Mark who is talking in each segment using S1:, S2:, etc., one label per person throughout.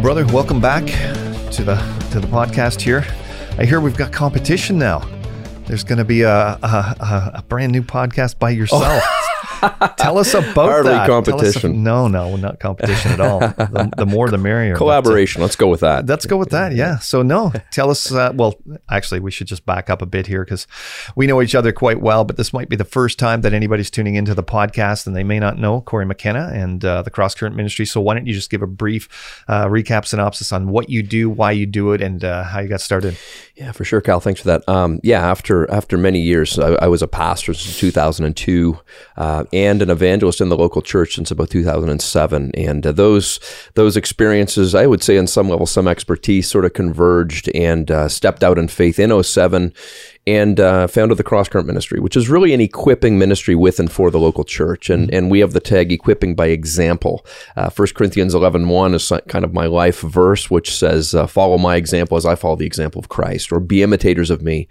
S1: Well, brother, welcome back to the to the podcast here. I hear we've got competition now. There's going to be a, a, a brand new podcast by oh, yourself. Oh. Tell us about
S2: Hardly
S1: that.
S2: competition.
S1: no, no, not competition at all. The, the more, the merrier.
S2: Collaboration. Let's go with that.
S1: Let's go with that. Yeah. So no, tell us. Uh, well, actually, we should just back up a bit here because we know each other quite well. But this might be the first time that anybody's tuning into the podcast, and they may not know Corey McKenna and uh, the Cross Current Ministry. So why don't you just give a brief uh, recap synopsis on what you do, why you do it, and uh, how you got started?
S2: Yeah, for sure, Cal. Thanks for that. Um, yeah, after after many years, I, I was a pastor since 2002 uh, and an evangelist in the local church since about 2007. And uh, those those experiences, I would say, on some level, some expertise sort of converged and uh, stepped out in faith in 07 and uh, founded the Cross Current Ministry, which is really an equipping ministry with and for the local church. And, and we have the tag equipping by example. Uh, 1 Corinthians 11 1 is kind of my life verse, which says, uh, Follow my example as I follow the example of Christ, or be imitators of me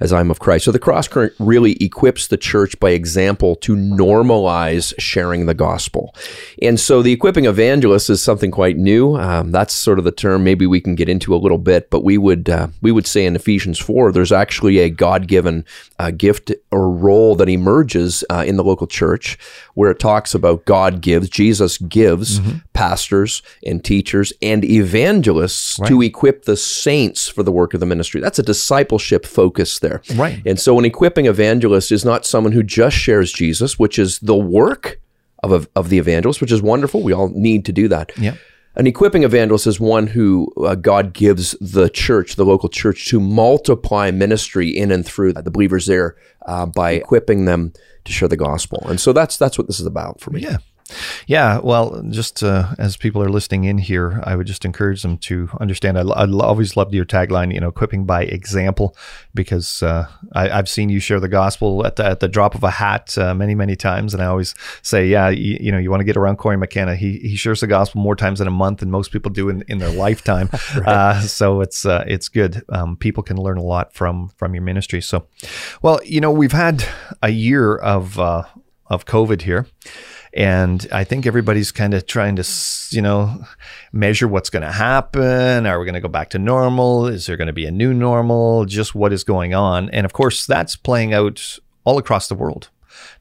S2: as I'm of Christ. So the cross current really equips the church by example to normalize sharing the gospel. And so the equipping evangelist is something quite new. Um, that's sort of the term maybe we can get into a little bit, but we would uh, we would say in Ephesians 4 there's actually a God-given uh, gift or role that emerges uh, in the local church where it talks about God gives, Jesus gives mm-hmm. pastors and teachers and evangelists right. to equip the saints for the work of the ministry. That's a discipleship focus there.
S1: Right.
S2: And so an equipping evangelist is not someone who just shares Jesus, which is the work of, of, of the evangelist, which is wonderful. We all need to do that.
S1: Yeah.
S2: An equipping evangelist is one who uh, God gives the church, the local church, to multiply ministry in and through the believers there uh, by equipping them to share the gospel. And so that's that's what this is about for me.
S1: Yeah. Yeah, well, just uh, as people are listening in here, I would just encourage them to understand. I, I always loved your tagline, you know, equipping by example, because uh, I, have seen you share the gospel at the, at the drop of a hat uh, many, many times, and I always say, yeah, you, you know, you want to get around Corey McKenna. He he shares the gospel more times in a month than most people do in, in their lifetime. right. Uh, so it's uh, it's good. Um, people can learn a lot from from your ministry. So, well, you know, we've had a year of uh, of COVID here. And I think everybody's kind of trying to, you know, measure what's going to happen. Are we going to go back to normal? Is there going to be a new normal? Just what is going on? And of course, that's playing out all across the world.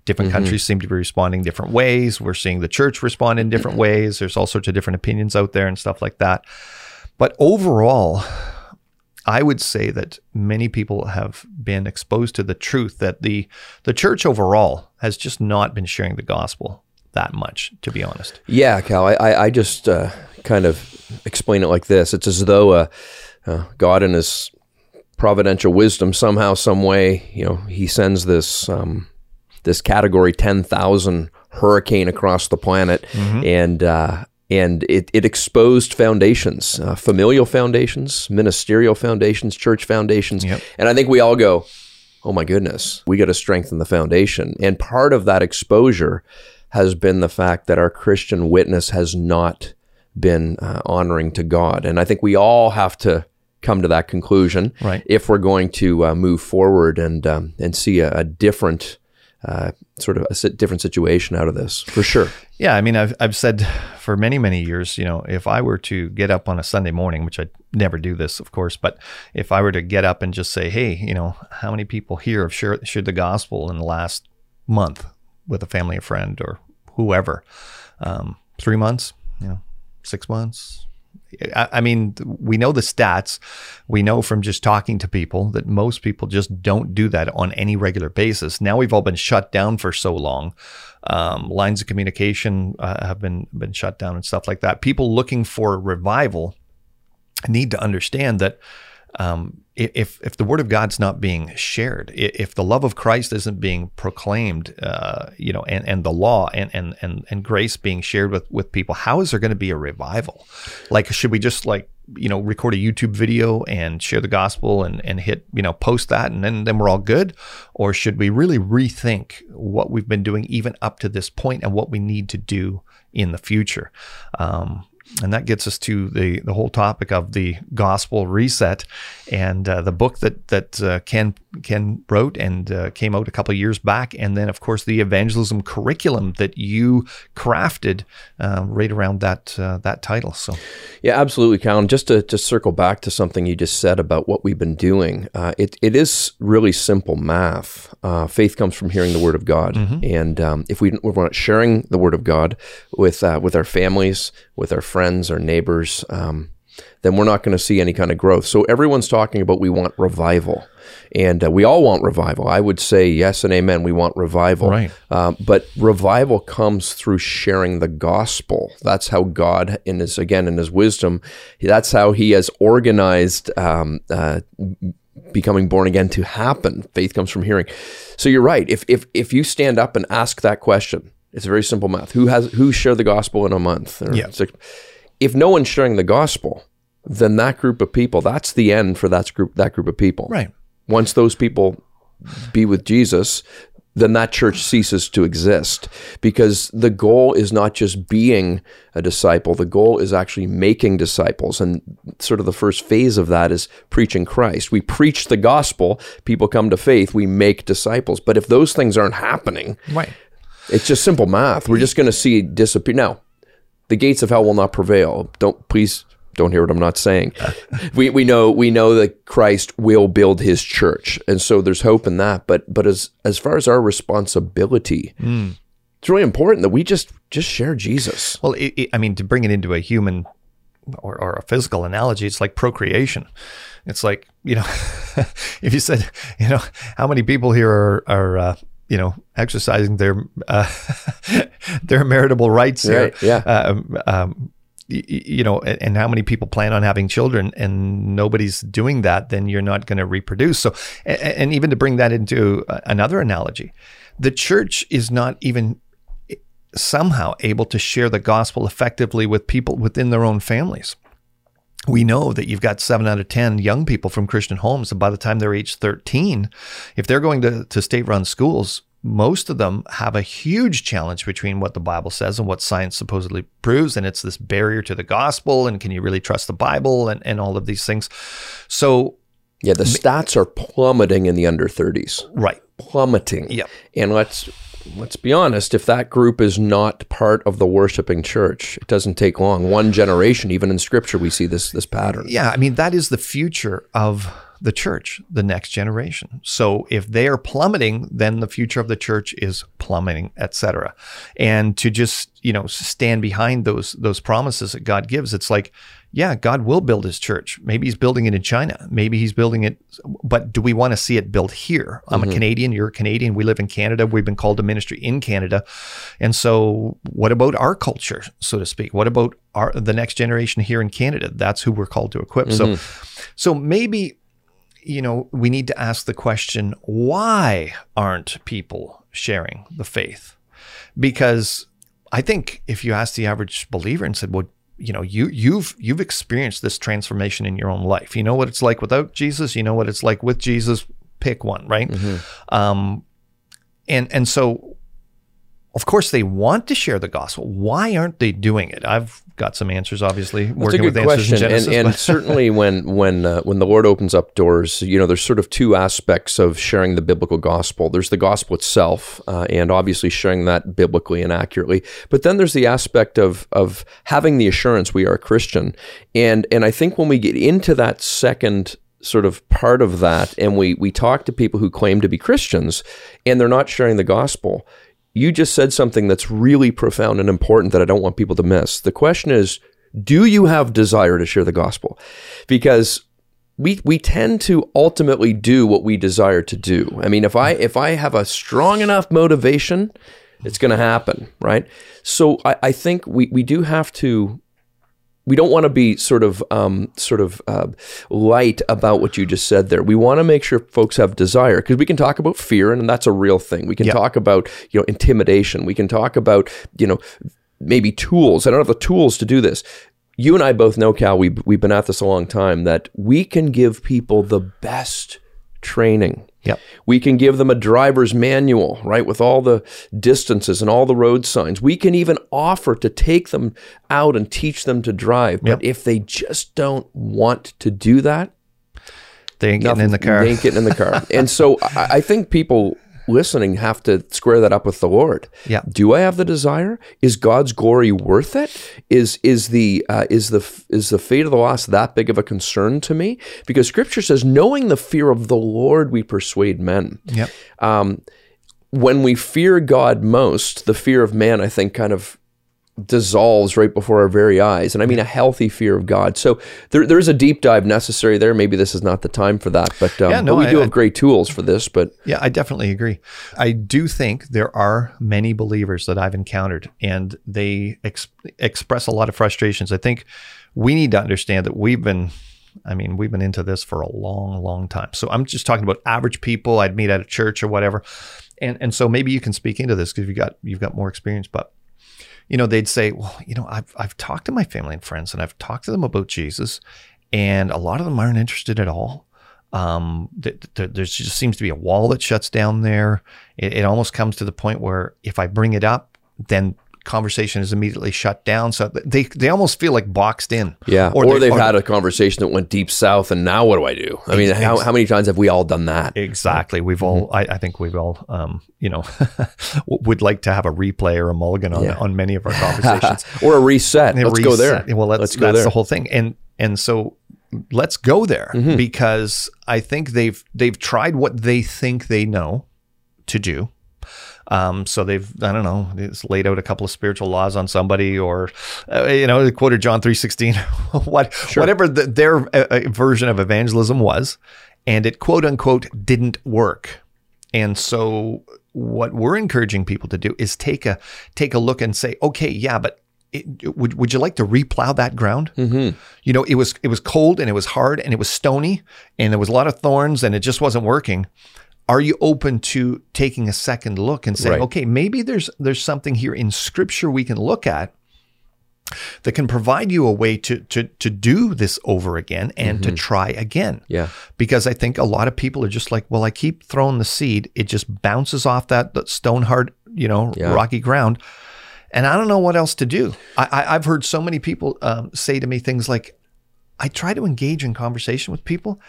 S1: Different mm-hmm. countries seem to be responding different ways. We're seeing the church respond in different ways. There's all sorts of different opinions out there and stuff like that. But overall, I would say that many people have been exposed to the truth that the the church overall has just not been sharing the gospel that much, to be honest.
S2: Yeah, Cal, I, I just uh, kind of explain it like this. It's as though uh, uh, God in his providential wisdom somehow, some way, you know, he sends this um, this category 10,000 hurricane across the planet mm-hmm. and uh, and it, it exposed foundations, uh, familial foundations, ministerial foundations, church foundations. Yep. And I think we all go, oh my goodness, we got to strengthen the foundation. And part of that exposure has been the fact that our Christian witness has not been uh, honoring to God. And I think we all have to come to that conclusion
S1: right.
S2: if we're going to uh, move forward and um, and see a, a different uh, sort of a different situation out of this for sure.
S1: Yeah, I mean, I've I've said for many many years, you know, if I were to get up on a Sunday morning, which I never do this, of course, but if I were to get up and just say, hey, you know, how many people here have shared, shared the gospel in the last month with a family or friend or whoever. Um, three months, you know, six months. I, I mean, we know the stats. We know from just talking to people that most people just don't do that on any regular basis. Now we've all been shut down for so long. Um, lines of communication uh, have been been shut down and stuff like that. People looking for revival need to understand that um, if if the word of God's not being shared, if the love of Christ isn't being proclaimed, uh, you know, and, and the law and, and and and grace being shared with with people, how is there going to be a revival? Like, should we just like you know record a YouTube video and share the gospel and and hit you know post that and then then we're all good, or should we really rethink what we've been doing even up to this point and what we need to do in the future? Um, and that gets us to the the whole topic of the gospel reset and uh, the book that that uh, Ken Ken wrote and uh, came out a couple of years back, and then of course the evangelism curriculum that you crafted uh, right around that uh, that title. So,
S2: yeah, absolutely, Colin. Just to just circle back to something you just said about what we've been doing, uh, it it is really simple math. faith comes from hearing the word of God, mm-hmm. and um, if we we're not sharing the word of God with with our families, with our friends, or neighbors. Um, then we're not going to see any kind of growth. So everyone's talking about we want revival, and uh, we all want revival. I would say yes and amen. We want revival,
S1: right?
S2: Um, but revival comes through sharing the gospel. That's how God, in His again in His wisdom, that's how He has organized. Um, uh, becoming born again to happen faith comes from hearing so you're right if if if you stand up and ask that question it's a very simple math. Who has who shared the gospel in a month
S1: yeah.
S2: Six, if no one's sharing the gospel, then that group of people, that's the end for that group that group of people.
S1: Right.
S2: Once those people be with Jesus, then that church ceases to exist because the goal is not just being a disciple. The goal is actually making disciples. And sort of the first phase of that is preaching Christ. We preach the gospel. People come to faith. We make disciples. But if those things aren't happening
S1: right
S2: it's just simple math we're just going to see disappear now the gates of hell will not prevail. Don't please don't hear what I'm not saying. we we know we know that Christ will build His church, and so there's hope in that. But but as as far as our responsibility, mm. it's really important that we just just share Jesus.
S1: Well, it, it, I mean, to bring it into a human or, or a physical analogy, it's like procreation. It's like you know, if you said you know how many people here are are uh, you know, exercising their uh, their meritable rights here.
S2: Right, yeah.
S1: Um, um, you know, and how many people plan on having children and nobody's doing that, then you're not going to reproduce. So, and even to bring that into another analogy, the church is not even somehow able to share the gospel effectively with people within their own families we know that you've got seven out of 10 young people from Christian homes. And by the time they're age 13, if they're going to, to state run schools, most of them have a huge challenge between what the Bible says and what science supposedly proves. And it's this barrier to the gospel. And can you really trust the Bible and, and all of these things? So,
S2: yeah, the stats are plummeting in the under 30s.
S1: Right.
S2: Plummeting.
S1: Yeah.
S2: And let's let's be honest, if that group is not part of the worshiping church, it doesn't take long. One generation, even in scripture, we see this this pattern.
S1: Yeah, I mean that is the future of the church, the next generation. So if they are plummeting, then the future of the church is plummeting, etc. And to just, you know, stand behind those those promises that God gives, it's like yeah, God will build his church. Maybe he's building it in China. Maybe he's building it, but do we want to see it built here? I'm mm-hmm. a Canadian. You're a Canadian. We live in Canada. We've been called to ministry in Canada. And so, what about our culture, so to speak? What about our the next generation here in Canada? That's who we're called to equip. Mm-hmm. So, so maybe, you know, we need to ask the question why aren't people sharing the faith? Because I think if you ask the average believer and said, well, you know you you've you've experienced this transformation in your own life. You know what it's like without jesus? You know what it's like with jesus? Pick one right? Mm-hmm. um and and so of course they want to share the gospel. Why aren't they doing it? I've got some answers. Obviously,
S2: That's working a good with question,
S1: Genesis,
S2: and, and certainly when when uh, when the Lord opens up doors, you know, there's sort of two aspects of sharing the biblical gospel. There's the gospel itself, uh, and obviously sharing that biblically and accurately. But then there's the aspect of of having the assurance we are a Christian, and and I think when we get into that second sort of part of that and we we talk to people who claim to be Christians and they're not sharing the gospel you just said something that's really profound and important that I don't want people to miss. The question is, do you have desire to share the gospel? Because we we tend to ultimately do what we desire to do. I mean, if I if I have a strong enough motivation, it's going to happen, right? So I, I think we we do have to we don't want to be sort of um, sort of uh, light about what you just said there. We want to make sure folks have desire because we can talk about fear and that's a real thing. We can yep. talk about you know intimidation. We can talk about you know maybe tools. I don't have the tools to do this. You and I both know, Cal. We we've been at this a long time. That we can give people the best training
S1: Yep.
S2: We can give them a driver's manual, right, with all the distances and all the road signs. We can even offer to take them out and teach them to drive. But
S1: Yep.
S2: if they just don't want to do that,
S1: They ain't getting in the car.
S2: They ain't getting in the car. and so I, I think people listening have to square that up with the Lord.
S1: Yeah.
S2: Do I have the desire? Is God's glory worth it? Is is the uh, is the is the fate of the lost that big of a concern to me? Because Scripture says, knowing the fear of the Lord, we persuade men.
S1: Yep.
S2: Um, when we fear God most, the fear of man, I think, kind of dissolves right before our very eyes. And I mean a healthy fear of God. So there, there's a deep dive necessary there. Maybe this is not the time for that, but, um,
S1: Yeah, no,
S2: but we
S1: I-
S2: do
S1: I-
S2: have great tools for this. But
S1: Yeah, I definitely agree. I do think there are many believers that I've encountered and they ex- express a lot of frustrations. I think we need to understand that we've been I mean, we've been into this for a long, long time. So I'm just talking about average people I'd meet at a church or whatever. And and so maybe you can speak into this because you got you've got more experience, but you know, they'd say, well, you know, I've, I've talked to my family and friends and I've talked to them about Jesus, and a lot of them aren't interested at all. Um, th- th- there just seems to be a wall that shuts down there. It, it almost comes to the point where if I bring it up, then conversation is immediately shut down. So they they almost feel like boxed in.
S2: yeah, or,
S1: they-
S2: they've had a conversation that went deep south, and now what do I do? I mean, how, how many times have we all done that?
S1: Exactly. We've all,
S2: Mm-hmm.
S1: I, I think we've all, um, you know, would like to have a replay or a mulligan on,
S2: Yeah.
S1: on many of our conversations.
S2: or a reset.
S1: a
S2: Let's go there.
S1: reset. Well,
S2: Let's go
S1: that's
S2: there.
S1: the whole thing. And and so let's go there
S2: Mm-hmm.
S1: because I think they've they've tried what they think they know to do. Um, so they've I don't know, it's laid out a couple of spiritual laws on somebody, or uh, you know, they quoted John three sixteen, what whatever the, their uh, uh, version of evangelism was, and it quote unquote didn't work. And so what we're encouraging people to do is take a take a look and say, okay, yeah, but it, would would you like to replow that ground? Mm-hmm. You know, it was it was cold and it was hard and it was stony and there was a lot of thorns and it just wasn't working. Are you open to taking a second look and saying,
S2: Right.
S1: okay, maybe there's there's something here in Scripture we can look at that can provide you a way to to to do this over again and to try again
S2: Yeah.
S1: because I think a lot of people are just like, well, I keep throwing the seed, it just bounces off that, that stone hard, you know,
S2: Yeah.
S1: rocky ground, and I don't know what else to do. I, I, I've heard so many people um, say to me things like, I try to engage in conversation with people,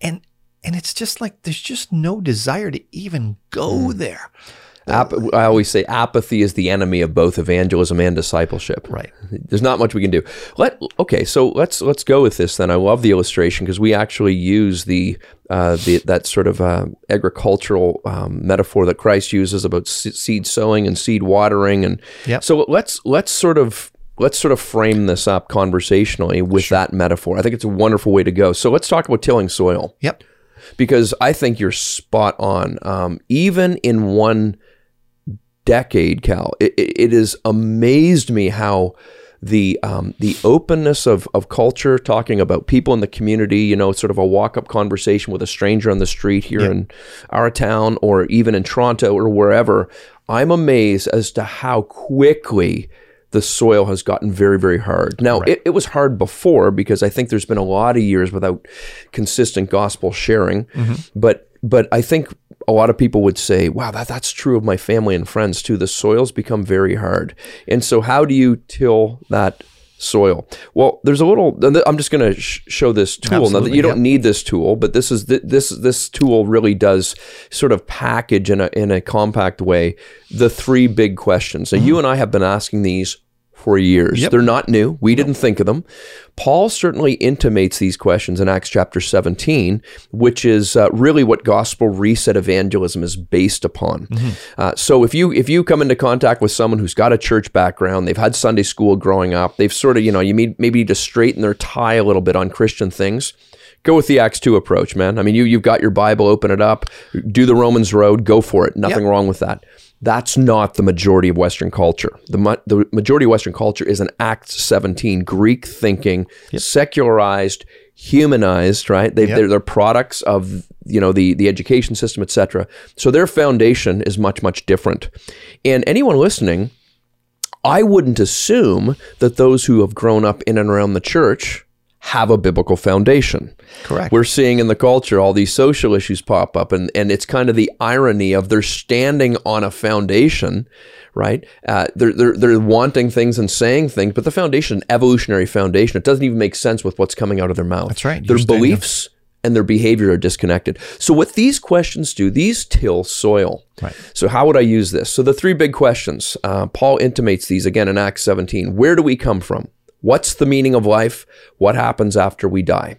S1: and and it's just like there's just no desire to even go
S2: Hmm.
S1: there.
S2: Ap- I always say apathy is the enemy of both evangelism and discipleship.
S1: Right.
S2: There's not much we can do. Let okay, so let's let's go with this then. I love the illustration because we actually use the uh, the that sort of uh, agricultural um, metaphor that Christ uses about se- seed sowing and seed watering, and
S1: Yep.
S2: so let's let's sort of let's sort of frame this up conversationally with that metaphor. I think it's a wonderful way to go. So let's talk about tilling soil
S1: Yep.
S2: Because I think you're spot on. Um, even in one decade, Cal, it, has amazed me how the um, the openness of, of culture, talking about people in the community, you know, sort of a walk up conversation with a stranger on the street here in our town or even in Toronto or wherever. I'm amazed as to how quickly the soil has gotten very, very hard. Now, it, it was hard before because I think there's been a lot of years without consistent gospel sharing. Mm-hmm. But but I think a lot of people would say, "Wow, that that's true of my family and friends too." The soil's become very hard, and so how do you till that? Soil. Well, there's a little. I'm just going to sh- show this tool. now,
S1: Absolutely,
S2: you don't
S1: yep.
S2: need this tool, but this is th- this this tool really does sort of package in a in a compact way the three big questions. Now, mm-hmm. you and I have been asking these for years.
S1: Yep.
S2: They're not new. We didn't think of them. Paul certainly intimates these questions in Acts chapter 17, which is uh, really what gospel reset evangelism is based upon. Uh, so if you if you come into contact with someone who's got a church background, they've had Sunday school growing up, they've sort of you know you need, maybe need to straighten their tie a little bit on Christian things. Go with the Acts 2 approach, man. I mean, you, you've got your Bible, open it up, do the Romans road, go for it. Nothing wrong with that. That's not the majority of Western culture. The, ma- the majority of Western culture is an Acts 17 Greek thinking, secularized, humanized, right? They,
S1: Yep.
S2: they're, they're products of you know the the education system, etc. So their foundation is much much different. And anyone listening, I wouldn't assume that those who have grown up in and around the church have a biblical foundation.
S1: Correct.
S2: We're seeing in the culture all these social issues pop up, and, and it's kind of the irony of they're standing on a foundation, right? Uh, they're, they're, they're wanting things and saying things, but the foundation, evolutionary foundation, it doesn't even make sense with what's coming out of their mouth.
S1: That's right.
S2: Their beliefs and their behavior are disconnected. So, what these questions do, these till soil.
S1: Right.
S2: So, how would I use this? So, the three big questions, uh, Paul intimates these again in Acts 17. Where do we come from? What's the meaning of life? What happens after we die?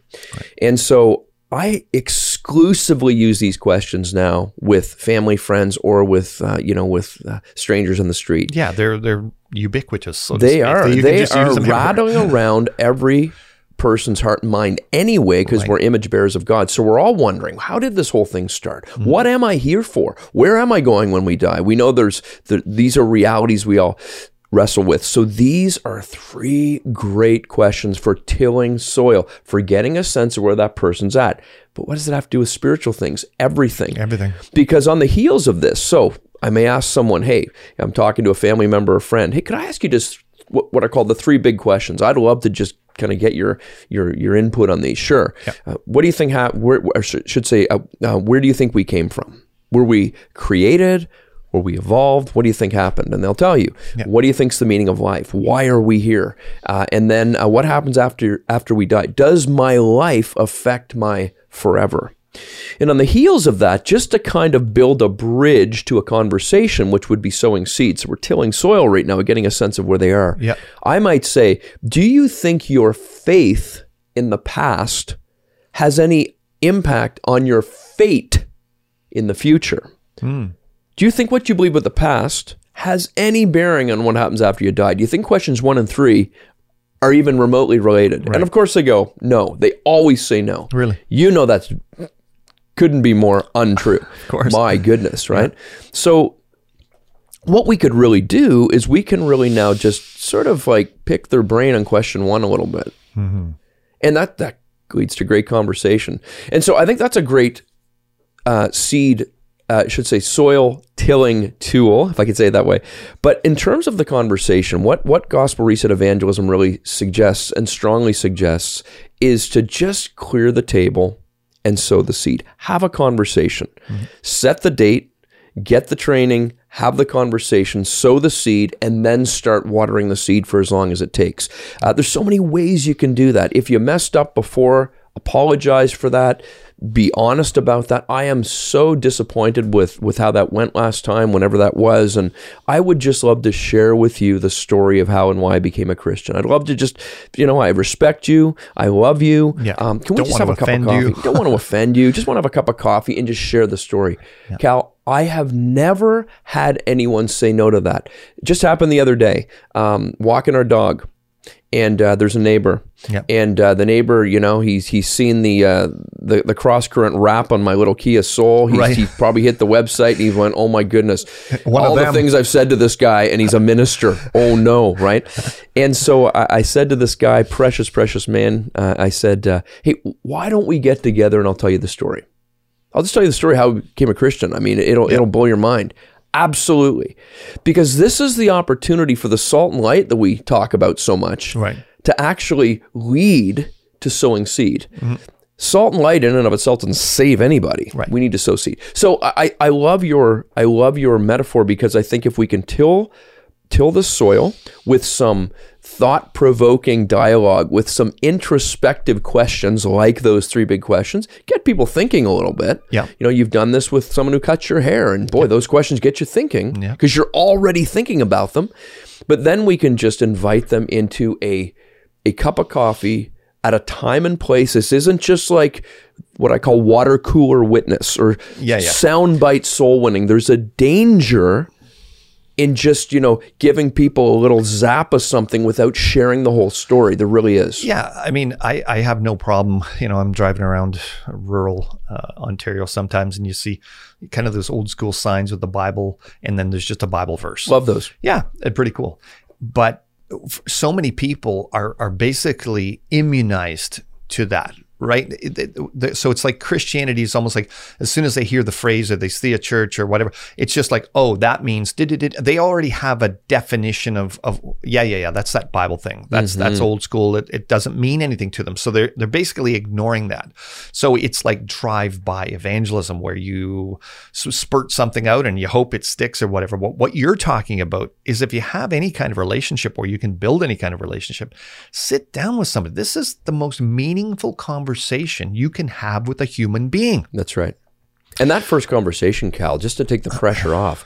S2: And so, I exclusively use these questions now with family, friends, or with uh, you know with uh, strangers in the street.
S1: Yeah, they're they're ubiquitous. So
S2: They are they are
S1: use them everywhere.
S2: rattling around every person's heart and mind anyway because we're image bearers of God. So we're all wondering, how did this whole thing start?
S1: Mm-hmm.
S2: What am I here for? Where am I going when we die? We know there's the, these are realities we all wrestle with. So these are three great questions for tilling soil, for getting a sense of where that person's at. But what does it have to do with spiritual things? Everything.
S1: Everything.
S2: Because on the heels of this, so I may ask someone, hey, I'm talking to a family member or friend, hey, could I ask you just what, what I call the three big questions? I'd love to just kind of get your your your input on these. Sure. Uh, what do you think? Ha- where, or should, should say, uh, uh, where do you think we came from? Were we created? Were we evolved? What do you think happened? And they'll tell you. What do you think's the meaning of life? Why are we here? Uh, and then uh, what happens after after we die? Does my life affect my forever? And on the heels of that, just to kind of build a bridge to a conversation, which would be sowing seeds. So we're tilling soil right now, we're getting a sense of where they are.
S1: Yep.
S2: I might say, do you think your faith in the past has any impact on your fate in the future? Do you think what you believe about the past has any bearing on what happens after you die? Do you think questions one and three are even remotely related? And of course they go, no. They always say no.
S1: Really?
S2: You know that's couldn't be more untrue. of
S1: course.
S2: My goodness, right? So what we could really do is we can really now just sort of like pick their brain on question one a little bit. And that that leads to great conversation. And so I think that's a great uh, seed, uh, should say, soil tilling tool, if I could say it that way. But in terms of the conversation, what what gospel reset evangelism really suggests and strongly suggests is to just clear the table and sow the seed. Have a conversation. Set the date, get the training, have the conversation, sow the seed, and then start watering the seed for as long as it takes. Uh, there's so many ways you can do that. If you messed up before, apologize for that. Be honest about that. I am so disappointed with with how that went last time, whenever that was, and I would just love to share with you the story of how and why I became a Christian. I'd love to just, you know, I respect you, I love you.
S1: Yeah.
S2: Um, can we
S1: Don't
S2: just
S1: want
S2: have a cup of
S1: offend
S2: coffee?
S1: you.
S2: Don't want to offend you. Just want to have a cup of coffee and just share the story. Cal, I have never had anyone say no to that. It just happened the other day. Um, walking our dog, and uh, there's a neighbor,
S1: Yep.
S2: and uh, the neighbor, you know, he's he's seen the uh, the the cross current wrap on my little Kia Soul. He's,
S1: Right.
S2: He probably hit the website and he went, "Oh my goodness!"
S1: One
S2: All the things I've said to this guy, and he's a minister. oh no, right? And so I, I said to this guy, precious, precious man, uh, I said, uh, "Hey, why don't we get together and I'll tell you the story." I'll just tell you the story how I became a Christian. I mean, it'll it'll blow your mind. Absolutely. Because this is the opportunity for the salt and light that we talk about so much
S1: Right.
S2: to actually lead to sowing seed.
S1: Mm-hmm.
S2: Salt and light in and of itself doesn't save anybody.
S1: Right.
S2: We need to sow seed. So I, I love your I love your metaphor because I think if we can till till the soil with some thought provoking dialogue, with some introspective questions like those three big questions, get people thinking a little bit.
S1: Yeah.
S2: You know, you've done this with someone who cuts your hair, and boy, those questions get you thinking because you're already thinking about them. But then we can just invite them into a a cup of coffee at a time and place. This isn't just like what I call water cooler witness or
S1: Yeah, yeah.
S2: soundbite soul winning. There's a danger in just, you know, giving people a little zap of something without sharing the whole story. There really is.
S1: Yeah, I mean, I, I have no problem. You know, I'm driving around rural uh, Ontario sometimes, and you see kind of those old school signs with the Bible, and then there's just a Bible verse.
S2: Love those.
S1: Yeah, uh, pretty cool. But so many people are are basically immunized to that, right? It- it- the- so it's like Christianity is almost like as soon as they hear the phrase or they see a church or whatever, it's just like, oh, that means did it. They already have a definition of of yeah, yeah, yeah. That's that Bible thing. That's mm-hmm. that's old school. It, it doesn't mean anything to them. So they're they're basically ignoring that. So it's like drive by evangelism where you spurt something out and you hope it sticks or whatever. What what you're talking about is if you have any kind of relationship or you can build any kind of relationship, sit down with somebody. This is the most meaningful conversation you can have with a human being.
S2: That's right. And that first conversation, Cal, just to take the pressure off,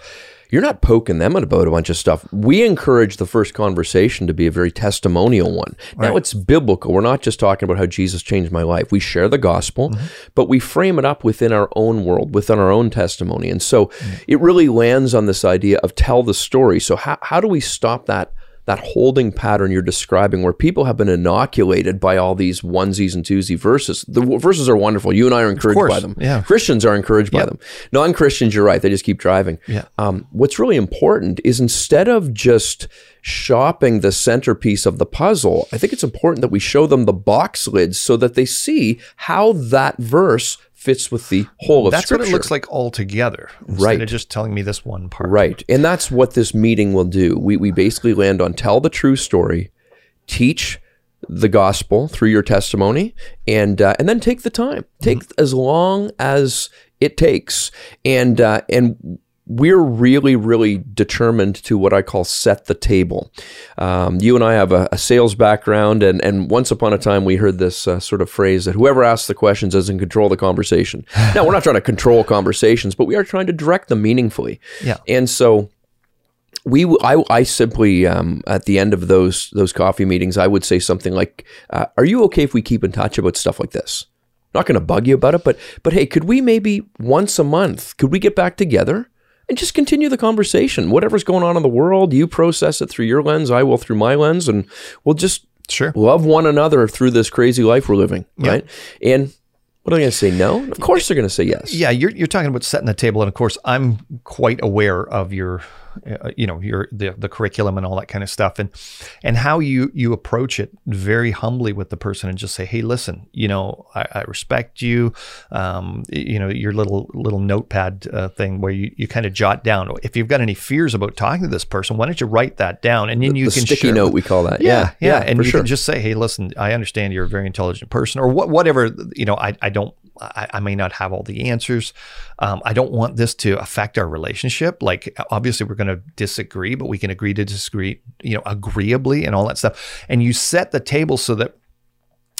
S2: you're not poking them about a bunch of stuff. We encourage the first conversation to be a very testimonial one. Now it's biblical. We're not just talking about how Jesus changed my life. We share the gospel, mm-hmm. but we frame it up within our own world, within our own testimony. And so mm. it really lands on this idea of tell the story. So how, how do we stop that? That holding pattern you're describing where people have been inoculated by all these onesies and twosies verses. The verses are wonderful. You and I are encouraged by them.
S1: yeah.
S2: Christians are encouraged by them. Non-Christians, you're right. They just keep driving.
S1: Yeah.
S2: Um, what's really important is instead of just shopping the centerpiece of the puzzle, I think it's important that we show them the box lids so that they see how that verse fits with the whole of
S1: That's
S2: Scripture.
S1: what it looks like all together. Instead
S2: Right.
S1: of just telling me this one part.
S2: Right. And that's what this meeting will do. We, we basically land on tell the true story, teach the gospel through your testimony, and uh, and then take the time. Take as long as it takes. And uh, and we're really, really determined to what I call set the table. Um, you and I have a, a sales background, and, and once upon a time we heard this uh, sort of phrase that whoever asks the questions doesn't control the conversation. now, we're not trying to control conversations, but we are trying to direct them meaningfully.
S1: Yeah.
S2: And so we, I, I simply um, at the end of those those coffee meetings, I would say something like, uh, "Are you okay if we keep in touch about stuff like this? Not going to bug you about it, but but hey, could we maybe once a month could we get back together?" And just continue the conversation. Whatever's going on in the world, you process it through your lens, I will through my lens, and we'll just
S1: Sure.
S2: love one another through this crazy life we're living, right? And what are they going to say? No? Of course they're going to say yes.
S1: Yeah, you're you're talking about setting the table, and of course, I'm quite aware of your, uh, you know, your the, the curriculum and all that kind of stuff, and and how you you approach it very humbly with the person and just say, hey, listen, you know, I, I respect you, um, you know, your little little notepad uh, thing where you, you kind of jot down if you've got any fears about talking to this person, why don't you write that down, and then you
S2: the
S1: can
S2: sticky note
S1: with-
S2: we call that.
S1: yeah, yeah, and
S2: for
S1: you
S2: sure.
S1: can just say, "Hey, listen, I understand you're a very intelligent person, or what, whatever. You know, I, I don't, I, I may not have all the answers. Um, I don't want this to affect our relationship. Like, obviously, we're going to disagree, but we can agree to disagree, you know, agreeably and all that stuff. And you set the table so that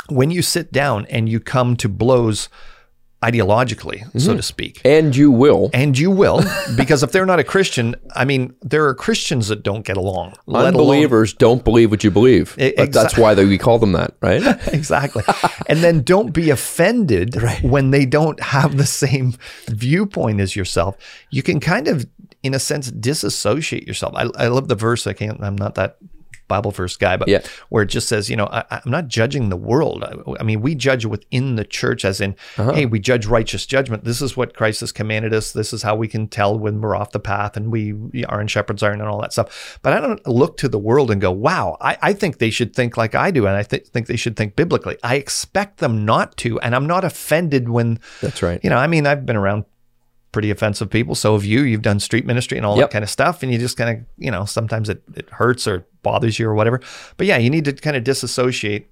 S1: when you sit down and you come to blows ideologically, so
S2: Mm-hmm.
S1: to speak,
S2: and you will.
S1: and you will, because if they're not a Christian, I mean, there are Christians that don't get along. let alone-
S2: Unbelievers don't believe what you believe.
S1: E-
S2: But that's why they, we call them that, right?
S1: exactly. and then don't be offended when they don't have the same viewpoint as yourself. You can kind of, in a sense, disassociate yourself. I, I love the verse. I can't, I'm not that Bible verse guy, but
S2: Yeah.
S1: where it just says, you know, I, I'm not judging the world. I, I mean, we judge within the church, as in,
S2: Uh-huh.
S1: hey, we judge righteous judgment. This is what Christ has commanded us. This is how we can tell when we're off the path and we are in shepherd's iron and all that stuff. But I don't look to the world and go, wow, I, I think they should think like I do. And I th- think they should think biblically. I expect them not to. And I'm not offended when,
S2: That's right.
S1: you know, I mean, I've been around pretty offensive people. So have you. You've done street ministry and all
S2: Yep.
S1: that kind of stuff. And you just kind of, you know, sometimes it, it hurts or bothers you or whatever. But yeah, you need to kind of disassociate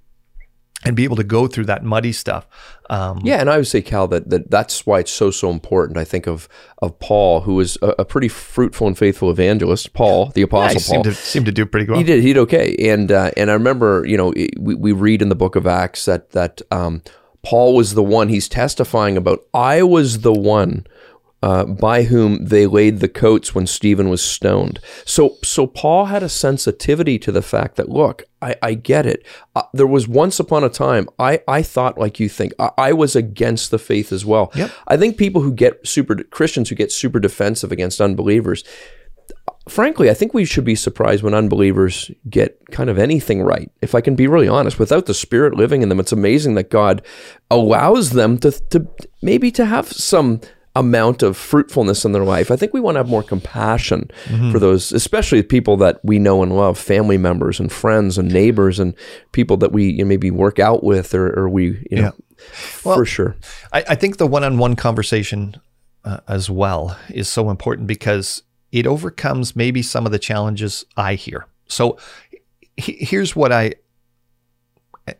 S1: and be able to go through that muddy stuff. Um,
S2: Yeah, and I would say, Cal, that, that that's why it's so so important. I think of of Paul, who was a, a pretty fruitful and faithful evangelist. Paul, the
S1: yeah,
S2: apostle Paul.
S1: seemed to, seemed to do pretty well.
S2: He did. He did okay. And uh, and I remember, you know, we, we read in the book of Acts that that um, Paul was the one. He's testifying about. I was the one. Uh, by whom they laid the coats when Stephen was stoned. So, so Paul had a sensitivity to the fact that, look, I, I get it. Uh, there was once upon a time I, I thought like you think. I, I was against the faith as well.
S1: Yep.
S2: I think people who get super Christians who get super defensive against unbelievers, frankly, I think we should be surprised when unbelievers get kind of anything right. If I can be really honest, without the Spirit living in them, it's amazing that God allows them to, to maybe to have some amount of fruitfulness in their life. I think we want to have more compassion for those, especially people that we know and love, family members and friends and neighbors and people that we you know, maybe work out with or, or we you know well, for sure.
S1: I, I, think the one-on-one conversation uh, as well is so important because it overcomes maybe some of the challenges I hear. So he, here's what I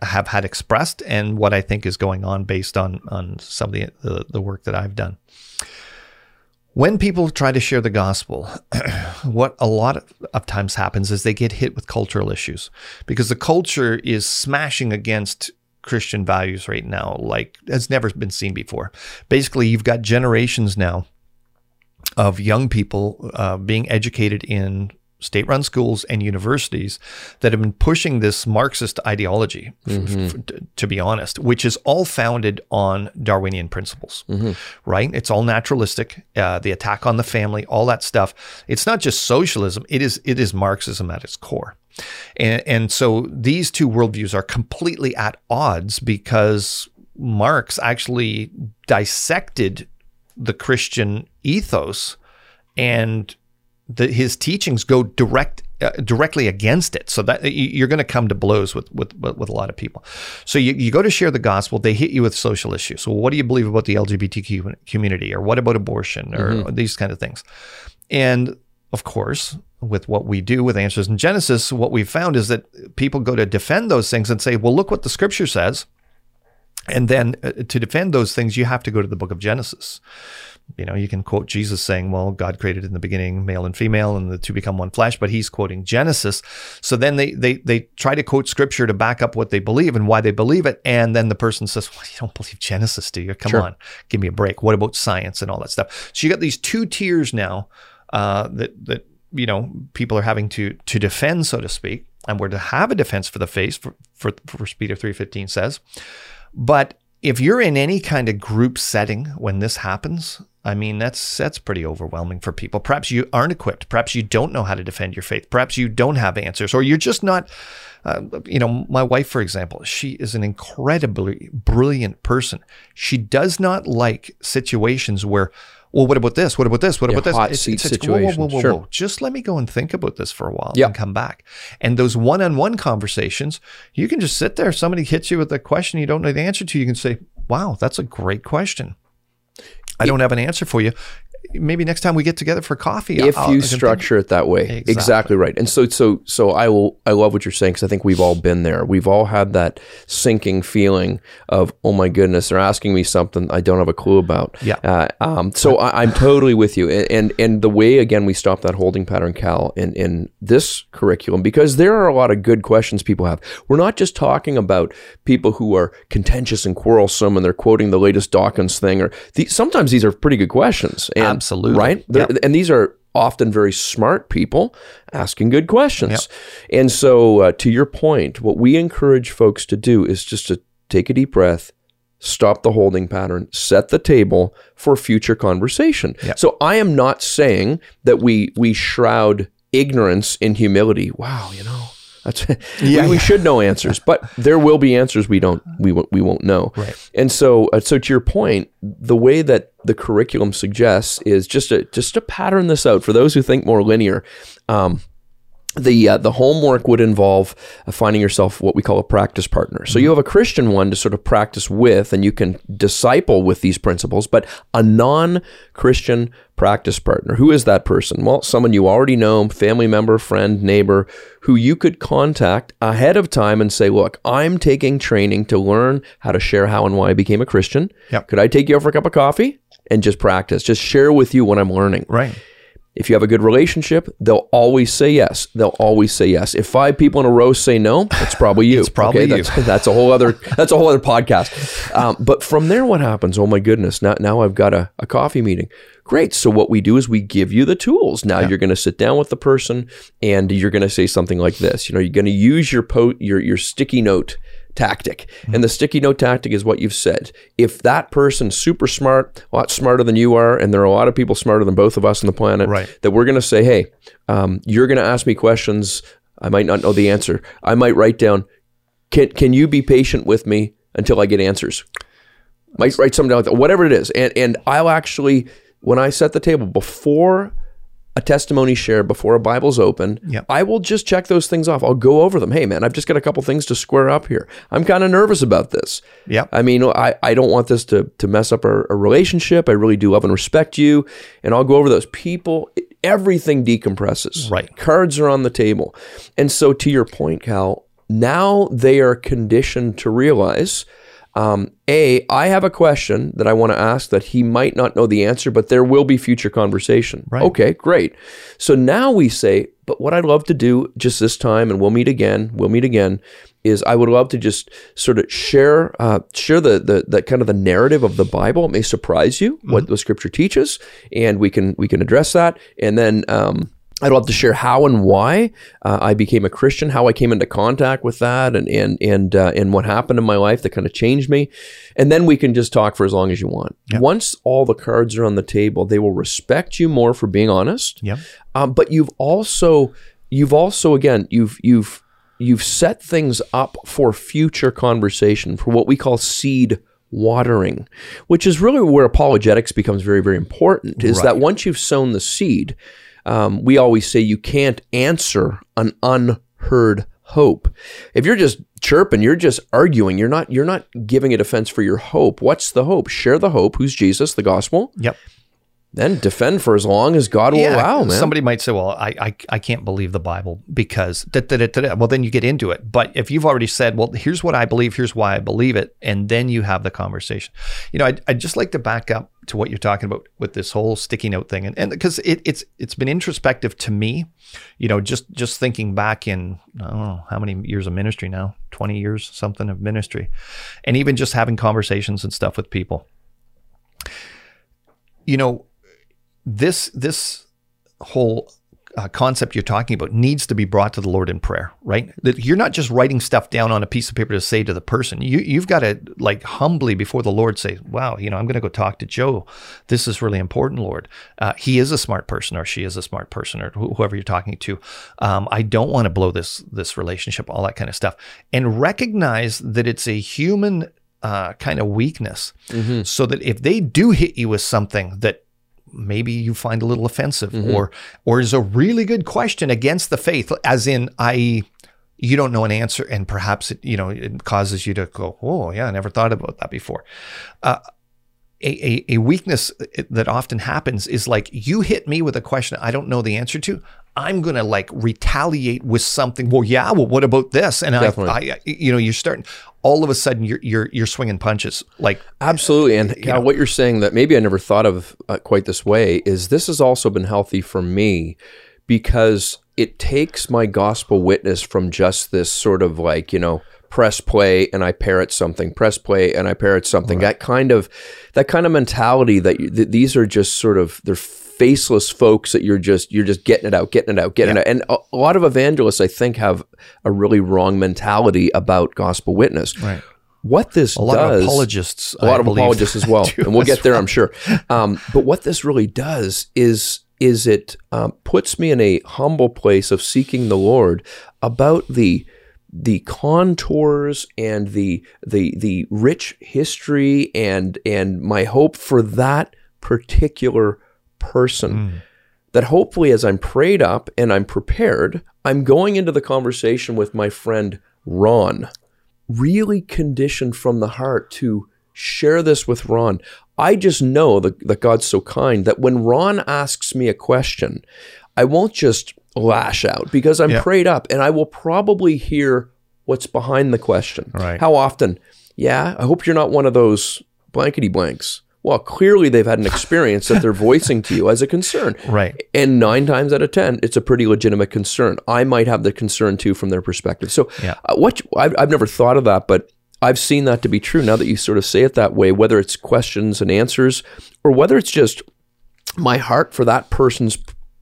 S1: have had expressed and what I think is going on based on on some of the, the, the work that I've done. When people try to share the gospel, what a lot of, of times happens is they get hit with cultural issues because the culture is smashing against Christian values right now, like has never been seen before. Basically, you've got generations now of young people uh, being educated in state run schools and universities that have been pushing this Marxist ideology, mm-hmm. f- to be honest, which is all founded on Darwinian principles, mm-hmm. right? It's all naturalistic, uh, the attack on the family, all that stuff. It's not just socialism, it is, it is Marxism at its core. And, and so these two worldviews are completely at odds because Marx actually dissected the Christian ethos and the, his teachings go direct uh, directly against it. So that you're going to come to blows with, with, with a lot of people. So you, you go to share the gospel, they hit you with social issues. So what do you believe about the LGBTQ community, or what about abortion, or mm-hmm. these kind of things? And of course, with what we do with Answers in Genesis, what we've found is that people go to defend those things and say, well, look what the scripture says. And then uh, to defend those things, you have to go to the book of Genesis you know, you can quote Jesus saying, well, God created in the beginning male and female and the two become one flesh, but he's quoting Genesis. So then they, they, they try to quote scripture to back up what they believe and why they believe it. And then the person says, well, you don't believe Genesis, do you? Come sure. on, give me a break. What about science and all that stuff? So you got these two tiers now uh, that, that, you know, people are having to, to defend, so to speak. And we're to have a defense for the faith, for, for, for Peter 3.15 says. But if you're in any kind of group setting when this happens, I mean, that's that's pretty overwhelming for people. Perhaps you aren't equipped. Perhaps you don't know how to defend your faith. Perhaps you don't have answers, or you're just not. Uh, you know, my wife, for example, she is an incredibly brilliant person. She does not like situations where, well, what about this? What about this? What
S2: yeah,
S1: about this?
S2: Hot it's, seat it's, it's, whoa, whoa, whoa, whoa,
S1: sure. whoa. Just let me go and think about this for a while and come back. And those one-on-one conversations, you can just sit there. Somebody hits you with a question you don't know the answer to. You can say, "Wow, that's a great question." I don't have an answer for you maybe next time we get together for coffee
S2: if I'll, you structure think, it that way. Exactly. exactly. right. And so so so i will i love what you're saying because i think we've all been there. We've all had that sinking feeling of oh my goodness they're asking me something i don't have a clue about.
S1: Yeah. Uh,
S2: um, so I, am totally with you. And, and, and the way again we stop that holding pattern cal in in this curriculum because there are a lot of good questions people have. We're not just talking about people who are contentious and quarrelsome and they're quoting the latest dawkins thing or the, sometimes these are pretty good questions.
S1: And Absolutely.
S2: Right? Yep. And these are often very smart people asking good questions. Yep. And so, uh, to your point, what we encourage folks to do is just to take a deep breath, stop the holding pattern, set the table for future conversation. Yep. So, I am not saying that we we shroud ignorance in humility. Wow, you know, that's yeah, we, we, should know answers, but there will be answers we don't we won't we won't know.
S1: Right.
S2: And so uh, so to your point, the way that the curriculum suggests is just to just to pattern this out for those who think more linear. Um, the uh, the homework would involve uh, finding yourself what we call a practice partner. So you have a Christian one to sort of practice with, and you can disciple with these principles. But a non-Christian practice partner, who is that person? Well, someone you already know, family member, friend, neighbor, who you could contact ahead of time and say, "Look, I'm taking training to learn how to share how and why I became a Christian.
S1: Yep.
S2: Could I take you out for a cup of coffee and just practice? Just share with you what I'm learning."
S1: Right.
S2: If you have a good relationship, they'll always say yes. They'll always say yes. If five people in a row say no, it's probably you.
S1: it's probably okay?
S2: you. That's, that's, a whole other. That's a whole other podcast. Um, but from there, what happens? Oh my goodness! Now, now I've got a, a coffee meeting. Great. So what we do is we give you the tools. Now yeah. you're going to sit down with the person and you're going to say something like this. You know, you're going to use your po- your your sticky note tactic. Mm-hmm. And the sticky note tactic is what you've said. If that person's super smart, a lot smarter than you are, and there are a lot of people smarter than both of us on the planet,
S1: right.
S2: that we're going to say, hey, um, you're going to ask me questions. I might not know the answer. I might write down, can, can you be patient with me until I get answers? Might write something down like that, whatever it is. And, and I'll actually, when I set the table, before a testimony share before a Bible's open,
S1: Yep.
S2: I will just check those things off. I'll go over them. Hey, man, I've just got a couple things to square up here. I'm kind of nervous about this.
S1: Yep.
S2: I mean, I, I don't want this to, to mess up our, our relationship. I really do love and respect you. And I'll go over those people. Everything decompresses.
S1: Right.
S2: Cards are on the table. And so, to your point, Cal, now they are conditioned to realize um, A, I have a question that I want to ask that he might not know the answer, but there will be future conversation.
S1: Right.
S2: Okay, great. So now we say, but what I'd love to do just this time, and we'll meet again, we'll meet again, is I would love to just sort of share uh, share the, the the kind of the narrative of the Bible. It may surprise you what the Scripture teaches, and we can we can address that, and then. Um, I'd love to share how and why uh, I became a Christian, how I came into contact with that, and and and uh, and what happened in my life that kind of changed me, and then we can just talk for as long as you want. Once all the cards are on the table, they will respect you more for being honest.
S1: Yep.
S2: Um, but you've also you've also again you've you've you've set things up for future conversation for what we call seed watering, which is really where apologetics becomes very very important. Is that once you've sown the seed, um, we always say you can't answer an unheard hope. If you're just chirping, you're just arguing. You're not you're not giving a defense for your hope. What's the hope? Share the hope. Who's Jesus? The gospel.
S1: Yep.
S2: Then defend for as long as God will allow, man.
S1: Somebody might say, "Well, I, I I can't believe the Bible because da, da, da, da, da." well, then you get into it. But if you've already said, "Well, here's what I believe, here's why I believe it," and then you have the conversation. You know, I'd, I'd just like to back up to what you're talking about with this whole sticky note thing, and and because it, it's it's been introspective to me. You know, just just thinking back in I don't know how many years of ministry now, twenty years something of ministry, and even just having conversations and stuff with people. You know, this this whole uh, concept you're talking about needs to be brought to the Lord in prayer, right? That you're not just writing stuff down on a piece of paper to say to the person. You you've got to like humbly before the Lord say, "Wow, you know, I'm going to go talk to Joe. This is really important, Lord. Uh, he is a smart person, or she is a smart person, or wh- whoever you're talking to. Um, I don't want to blow this this relationship, all that kind of stuff, and recognize that it's a human." Uh, kind of weakness, so that if they do hit you with something that maybe you find a little offensive or or is a really good question against the faith as in i you don't know an answer and perhaps it you know it causes you to go oh yeah i never thought about that before uh, a, a, a weakness that often happens is like you hit me with a question I don't know the answer to. I'm gonna like retaliate with something. Well, yeah. Well, what about this? And I, I, you know, you're starting. All of a sudden, you're you're you're swinging punches. Like
S2: Absolutely. And Cal, what you're saying that maybe I never thought of uh, quite this way is this has also been healthy for me because it takes my gospel witness from just this sort of like, you know, press play and I parrot something, press play and I parrot something. That kind of that kind of mentality that, you, that these are just sort of they're faceless folks that you're just you're just getting it out, getting it out, getting it out. And a, a lot of evangelists I think have a really wrong mentality about gospel witness.
S1: Right.
S2: What this
S1: a lot
S2: does,
S1: of apologists.
S2: a lot
S1: I
S2: of apologists as well, and we'll get there, I'm sure. Um, but what this really does is is it um, puts me in a humble place of seeking the Lord about the the contours and the the the rich history and and my hope for that particular person hmm. that hopefully as I'm prayed up and I'm prepared, I'm going into the conversation with my friend Ron, really conditioned from the heart to share this with Ron. I just know that, that God's so kind that when Ron asks me a question, I won't just lash out because I'm
S1: Yeah.
S2: prayed up and I will probably hear what's behind the question.
S1: Right.
S2: How often? Yeah, I hope you're not one of those blankety blanks. Well, clearly they've had an experience that they're voicing to you as a concern.
S1: Right.
S2: And nine times out of 10, it's a pretty legitimate concern. I might have the concern too from their perspective. So,
S1: Yeah.
S2: uh, what I've, I've never thought of that, but I've seen that to be true now that you sort of say it that way, whether it's questions and answers or whether it's just my heart for that person's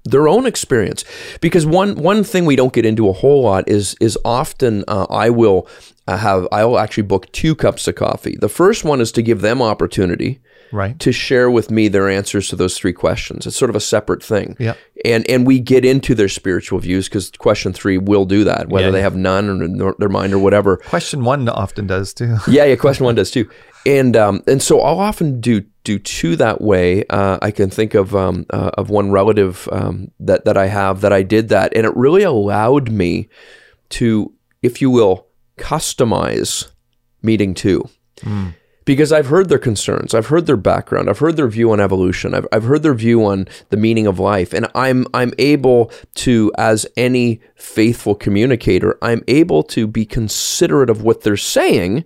S2: their own experience because one one thing we don't get into a whole lot is is often uh, I will uh, have I will actually book two cups of coffee. The first one is to give them opportunity
S1: Right.
S2: to share with me their answers to those three questions. It's sort of a separate thing.
S1: Yeah.
S2: And and we get into their spiritual views because question three will do that, whether
S1: Yeah.
S2: they have none or their mind or whatever.
S1: Question one often does too.
S2: Yeah, yeah. Question one does too. and um, and so I'll often do do two that way. Uh, I can think of um, uh, of one relative um, that that I have that I did that, and it really allowed me to, if you will, customize meeting two. Because I've heard their concerns, I've heard their background, I've heard their view on evolution, I've, I've heard their view on the meaning of life, and I'm I'm able to, as any faithful communicator, I'm able to be considerate of what they're saying,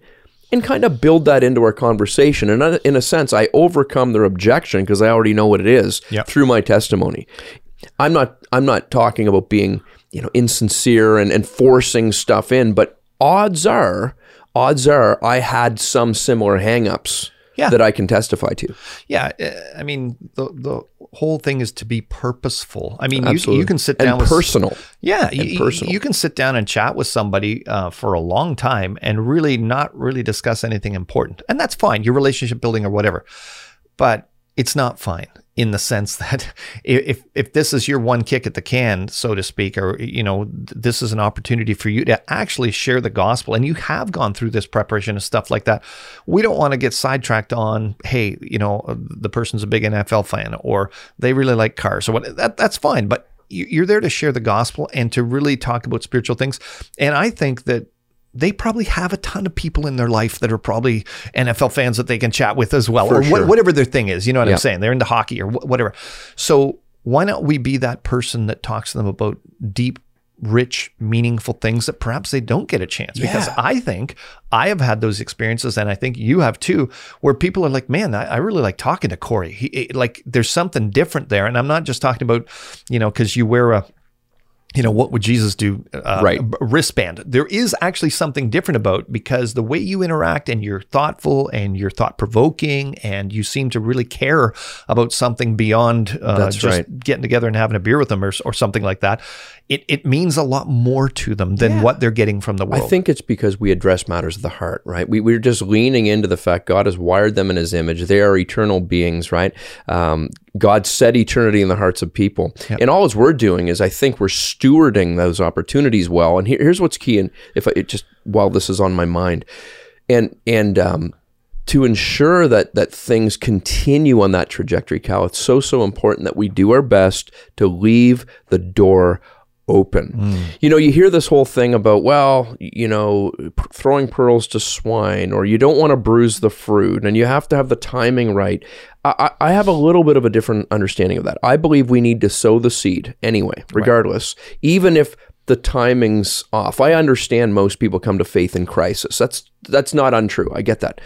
S2: and kind of build that into our conversation. And in a sense, I overcome their objection because I already know what it is
S1: Yep.
S2: through my testimony. I'm not I'm not talking about being you know insincere and, and forcing stuff in, but odds are odds are I had some similar hangups
S1: Yeah.
S2: that I can testify to.
S1: Yeah, uh, I mean the the whole thing is to be purposeful. I mean, you, you can sit
S2: And
S1: down with
S2: personal.
S1: Yeah, you, you-
S2: personal.
S1: you can sit down and chat with somebody uh, for a long time and really not really discuss anything important, and that's fine. Your relationship building or whatever, but it's not fine in the sense that if if this is your one kick at the can, so to speak, or you know this is an opportunity for you to actually share the gospel, and you have gone through this preparation and stuff like that. We don't want to get sidetracked on, hey, you know, uh, the person's a big NFL fan or they really like cars or what. That that's fine, but you're there to share the gospel and to really talk about spiritual things. And I think that they probably have a ton of people in their life that are probably NFL fans that they can chat with as well,
S2: For
S1: or
S2: sure.
S1: whatever their thing is. You know what
S2: Yeah.
S1: I'm saying? They're into hockey or wh- whatever. So why not we be that person that talks to them about deep, rich, meaningful things that perhaps they don't get a chance? Because I think I have had those experiences, and I think you have too, where people are like, "Man, I, I really like talking to Corey. He, it- like, there's something different there." And I'm not just talking about, you know, because you wear a you know, what would Jesus do? Uh,
S2: Right.
S1: wristband. There is actually something different about because the way you interact and you're thoughtful and you're thought provoking and you seem to really care about something beyond uh, just
S2: right.
S1: getting together and having a beer with them or, or something like that. It, it means a lot more to them than what they're getting from the world.
S2: I think it's because we address matters of the heart, right? We, we're just leaning into the fact God has wired them in His image. They are eternal beings, right? Um, God set eternity in the hearts of people, and all as we're doing is, I think, we're stewarding those opportunities well. And here, here's what's key, and if I it just while this is on my mind, and and um, to ensure that that things continue on that trajectory, Cal, it's so so important that we do our best to leave the door open. Mm. You know, you hear this whole thing about, well, you know, throwing pearls to swine, or you don't want to bruise the fruit, and you have to have the timing right. I, I I have a little bit of a different understanding of that. I believe we need to sow the seed anyway, regardless, even if the timing's off. I understand most people come to faith in crisis. That's that's not untrue. I get that,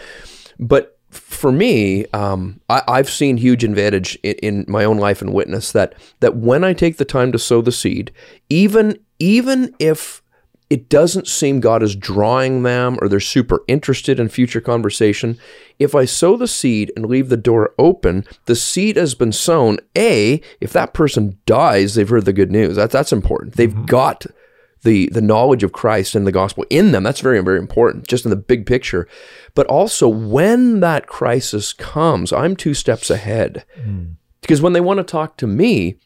S2: but for me, um, I, I've seen huge advantage in, in my own life and witness that that when I take the time to sow the seed, even even if it doesn't seem God is drawing them or they're super interested in future conversation, if I sow the seed and leave the door open, the seed has been sown. A, if that person dies, they've heard the good news. That, that's important. They've got the the knowledge of Christ and the gospel in them. That's very very important, just in the big picture. But also when that crisis comes, I'm two steps ahead. Because when they want to talk to me,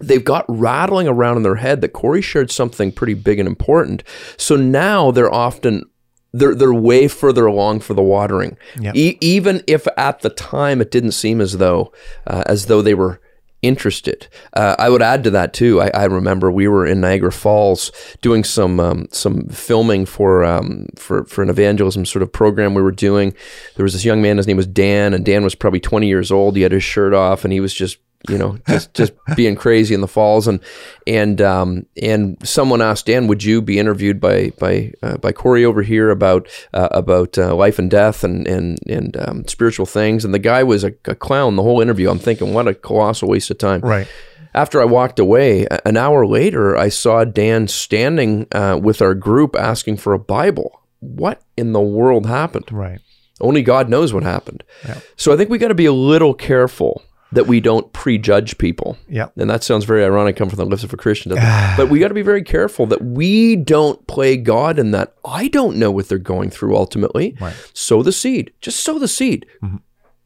S2: they've got rattling around in their head that Corey shared something pretty big and important. So now they're often they're they're way further along for the watering.
S1: Yeah.
S2: E- even if at the time it didn't seem as though uh, as though they were interested. Uh, I would add to that too. I, I remember we were in Niagara Falls doing some um, some filming for um, for for an evangelism sort of program we were doing. There was this young man. His name was Dan, and Dan was probably twenty years old. He had his shirt off, and he was just you know just just being crazy in the falls and and um, and someone asked Dan would you be interviewed by by uh, by Corey over here about uh, about uh, life and death and and and um, spiritual things and the guy was a, a clown the whole interview I'm thinking what a colossal waste of time
S1: right.
S2: after I walked away, an hour later, I saw Dan standing uh, with our group asking for a Bible. What in the world happened?
S1: Right.
S2: Only God knows what happened. Yeah. So I think we got to be a little careful that we don't prejudge people.
S1: Yeah.
S2: And that sounds very ironic coming from the lips of a Christian, but we got to be very careful that we don't play God in that I don't know what they're going through ultimately.
S1: Right.
S2: Sow the seed. Just sow the seed. Mm-hmm.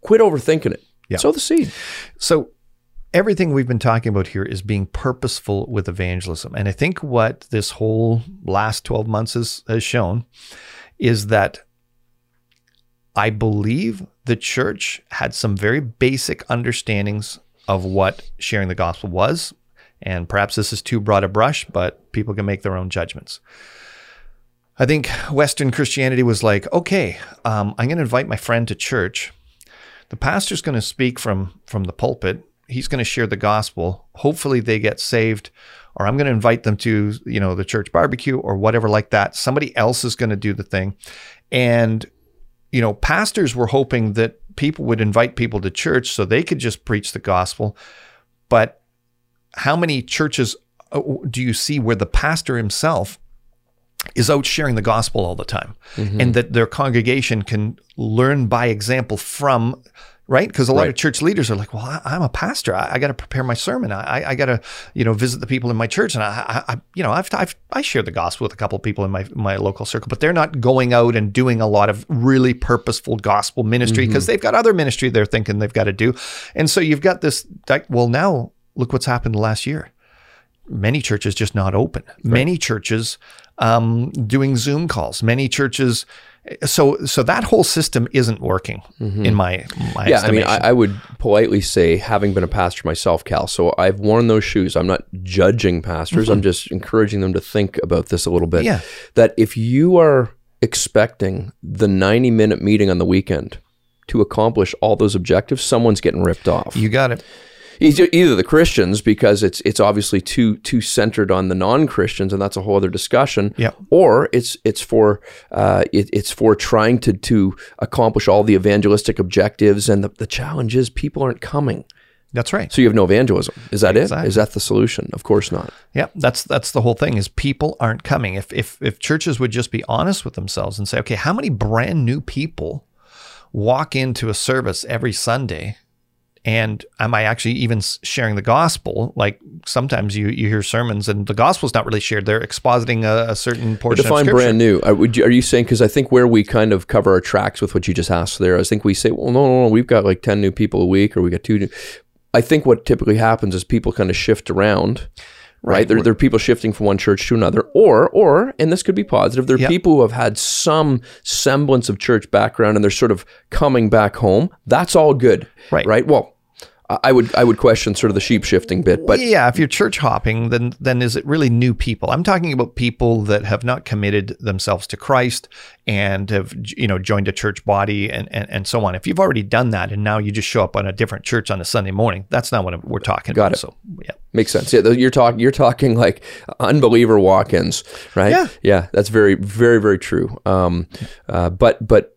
S2: Quit overthinking it.
S1: Yeah.
S2: Sow the seed.
S1: So everything we've been talking about here is being purposeful with evangelism. And I think what this whole last 12 months has, has shown is that I believe the church had some very basic understandings of what sharing the gospel was. And perhaps this is too broad a brush, but people can make their own judgments. I think Western Christianity was like, okay, um, I'm going to invite my friend to church. The pastor's going to speak from from the pulpit. He's going to share the gospel. Hopefully, they get saved, or I'm going to invite them to you know the church barbecue or whatever like that. Somebody else is going to do the thing, and you know, pastors were hoping that people would invite people to church so they could just preach the gospel. But how many churches uh, do you see where the pastor himself is out sharing the gospel all the time mm-hmm. and that their congregation can learn by example from right because a lot right. of church leaders are like well I, am a pastor i, I got to prepare my sermon i, I got to you know visit the people in my church and i, I you know I've, I've i share the gospel with a couple of people in my my local circle but they're not going out and doing a lot of really purposeful gospel ministry because mm-hmm. they've got other ministry they're thinking they've got to do and so you've got this well now look what's happened last year many churches just not open. Right. Many churches um, doing Zoom calls. Many churches. So so that whole system isn't working mm-hmm. in my my
S2: yeah.
S1: Estimation.
S2: I mean, I, I, would politely say, having been a pastor myself, Cal. So I've worn those shoes. I'm not judging pastors. Mm-hmm. I'm just encouraging them to think about this a little bit.
S1: Yeah.
S2: That if you are expecting the 90 minute meeting on the weekend to accomplish all those objectives, someone's getting ripped off.
S1: You got it
S2: either the Christians because it's it's obviously too too centered on the non Christians and that's a whole other discussion.
S1: Yeah.
S2: Or it's it's for uh, it, it's for trying to to accomplish all the evangelistic objectives and the, the challenge is people aren't coming.
S1: That's right.
S2: So you have no evangelism. Is that exactly. it? Is that the solution? Of course not.
S1: Yeah, that's that's the whole thing. Is people aren't coming. If if if churches would just be honest with themselves and say, okay, how many brand new people walk into a service every Sunday and am I actually even sharing the gospel? Like sometimes you, you hear sermons and the gospel's not really shared. They're expositing a, a certain portion.
S2: Define brand new. Are, you, are you saying because I think where we kind of cover our tracks with what you just asked there, I think we say, well, no, no, no, we've got like ten new people a week, or we got two. New. I think what typically happens is people kind of shift around right? right? There, there, are people shifting from one church to another, or, or, and this could be positive. There are yep. people who have had some semblance of church background and they're sort of coming back home. That's all good,
S1: right?
S2: Right. Well, I would I would question sort of the sheep shifting bit, but
S1: yeah, if you're church hopping, then then is it really new people? I'm talking about people that have not committed themselves to Christ and have you know joined a church body and and, and so on. If you've already done that and now you just show up on a different church on a Sunday morning, that's not what we're talking
S2: Got
S1: about.
S2: It.
S1: So yeah,
S2: makes sense. Yeah, you're talking you're talking like unbeliever walk-ins, right?
S1: Yeah,
S2: yeah, that's very very very true. Um, uh, but but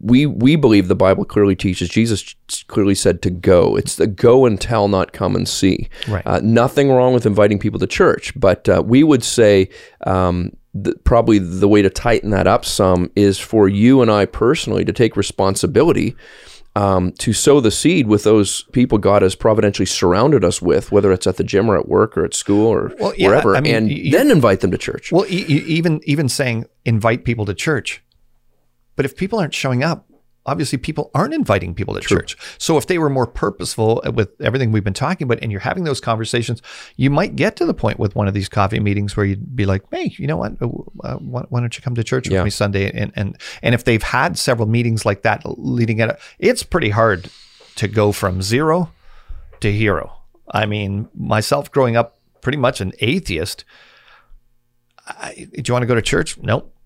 S2: we we believe the Bible clearly teaches. Jesus clearly said to go. It's the go and tell, not come and see.
S1: Right.
S2: Uh, nothing wrong with inviting people to church, but uh, we would say um, probably the way to tighten that up some is for you and I personally to take responsibility. Um, to sow the seed with those people God has providentially surrounded us with, whether it's at the gym or at work or at school or well, yeah, wherever, I mean, and you, then invite them to church.
S1: Well, even even saying invite people to church, but if people aren't showing up, obviously people aren't inviting people to True. church. So if they were more purposeful with everything we've been talking about and you're having those conversations, you might get to the point with one of these coffee meetings where you'd be like, "Hey, you know what? Uh, why, don't you come to church with yeah. me Sunday?" And and and if they've had several meetings like that leading it, it's pretty hard to go from zero to hero. I mean, myself growing up pretty much an atheist, I, do you want to go to church? Nope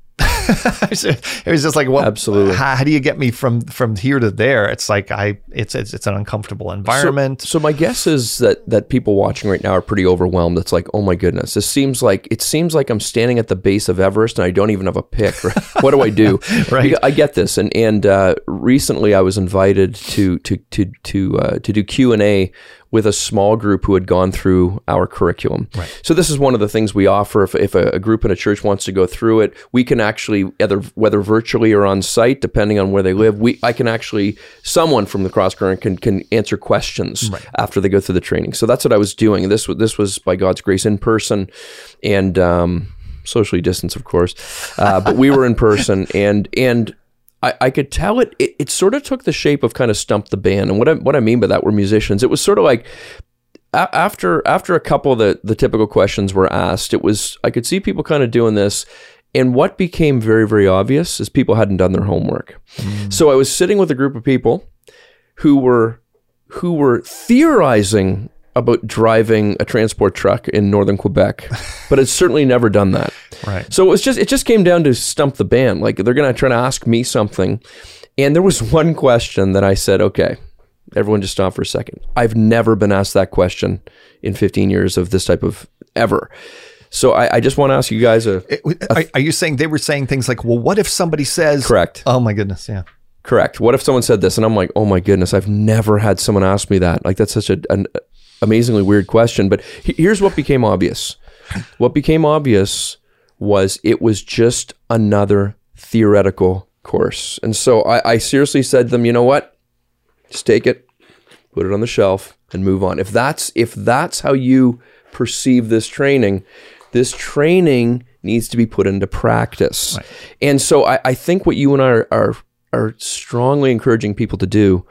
S1: it was just like, what?
S2: Absolutely.
S1: How, how, do you get me from from here to there? It's like I, it's it's, it's an uncomfortable environment.
S2: So, so, my guess is that that people watching right now are pretty overwhelmed. It's like, oh my goodness, this seems like it seems like I'm standing at the base of Everest and I don't even have a pick. what do I do?
S1: right.
S2: I get this, and and uh, recently I was invited to to to to uh, to do Q and A with a small group who had gone through our curriculum.
S1: Right.
S2: So this is one of the things we offer. If, if a, a, group in a church wants to go through it, we can actually either whether virtually or on site, depending on where they live, we I can actually someone from the cross current can can answer questions right. after they go through the training. So that's what I was doing. This this was by God's grace in person, and. Um, socially distance, of course, uh, but we were in person, and and I, I could tell it, it, it sort of took the shape of kind of stump the band. And what I, what I mean by that were musicians. It was sort of like after after a couple of the, the typical questions were asked, it was I could see people kind of doing this And what became very, very obvious is people hadn't done their homework. Mm. So I was sitting with a group of people who were who were theorizing about driving a transport truck in northern Quebec, but it's certainly never done that.
S1: Right.
S2: So it was just it just came down to stump the band. Like they're gonna try to ask me something. And there was one question that I said, okay, everyone just stop for a second. I've never been asked that question in 15 years of this type of ever. So I, I just want to ask you guys a
S1: Are, are you saying they were saying things like, well, what if somebody says,
S2: correct.
S1: Oh my goodness. Yeah.
S2: Correct. What if someone said this and I'm like, oh my goodness, I've never had someone ask me that. Like that's such a, an amazingly weird question. But here's what became obvious. What became obvious was it was just another theoretical course. And so I, I seriously said to them, you know what? Just take it, put it on the shelf, and move on. If that's if that's how you perceive this training, this training needs to be put into practice. And so I, I think what you and I are, are are strongly encouraging people to do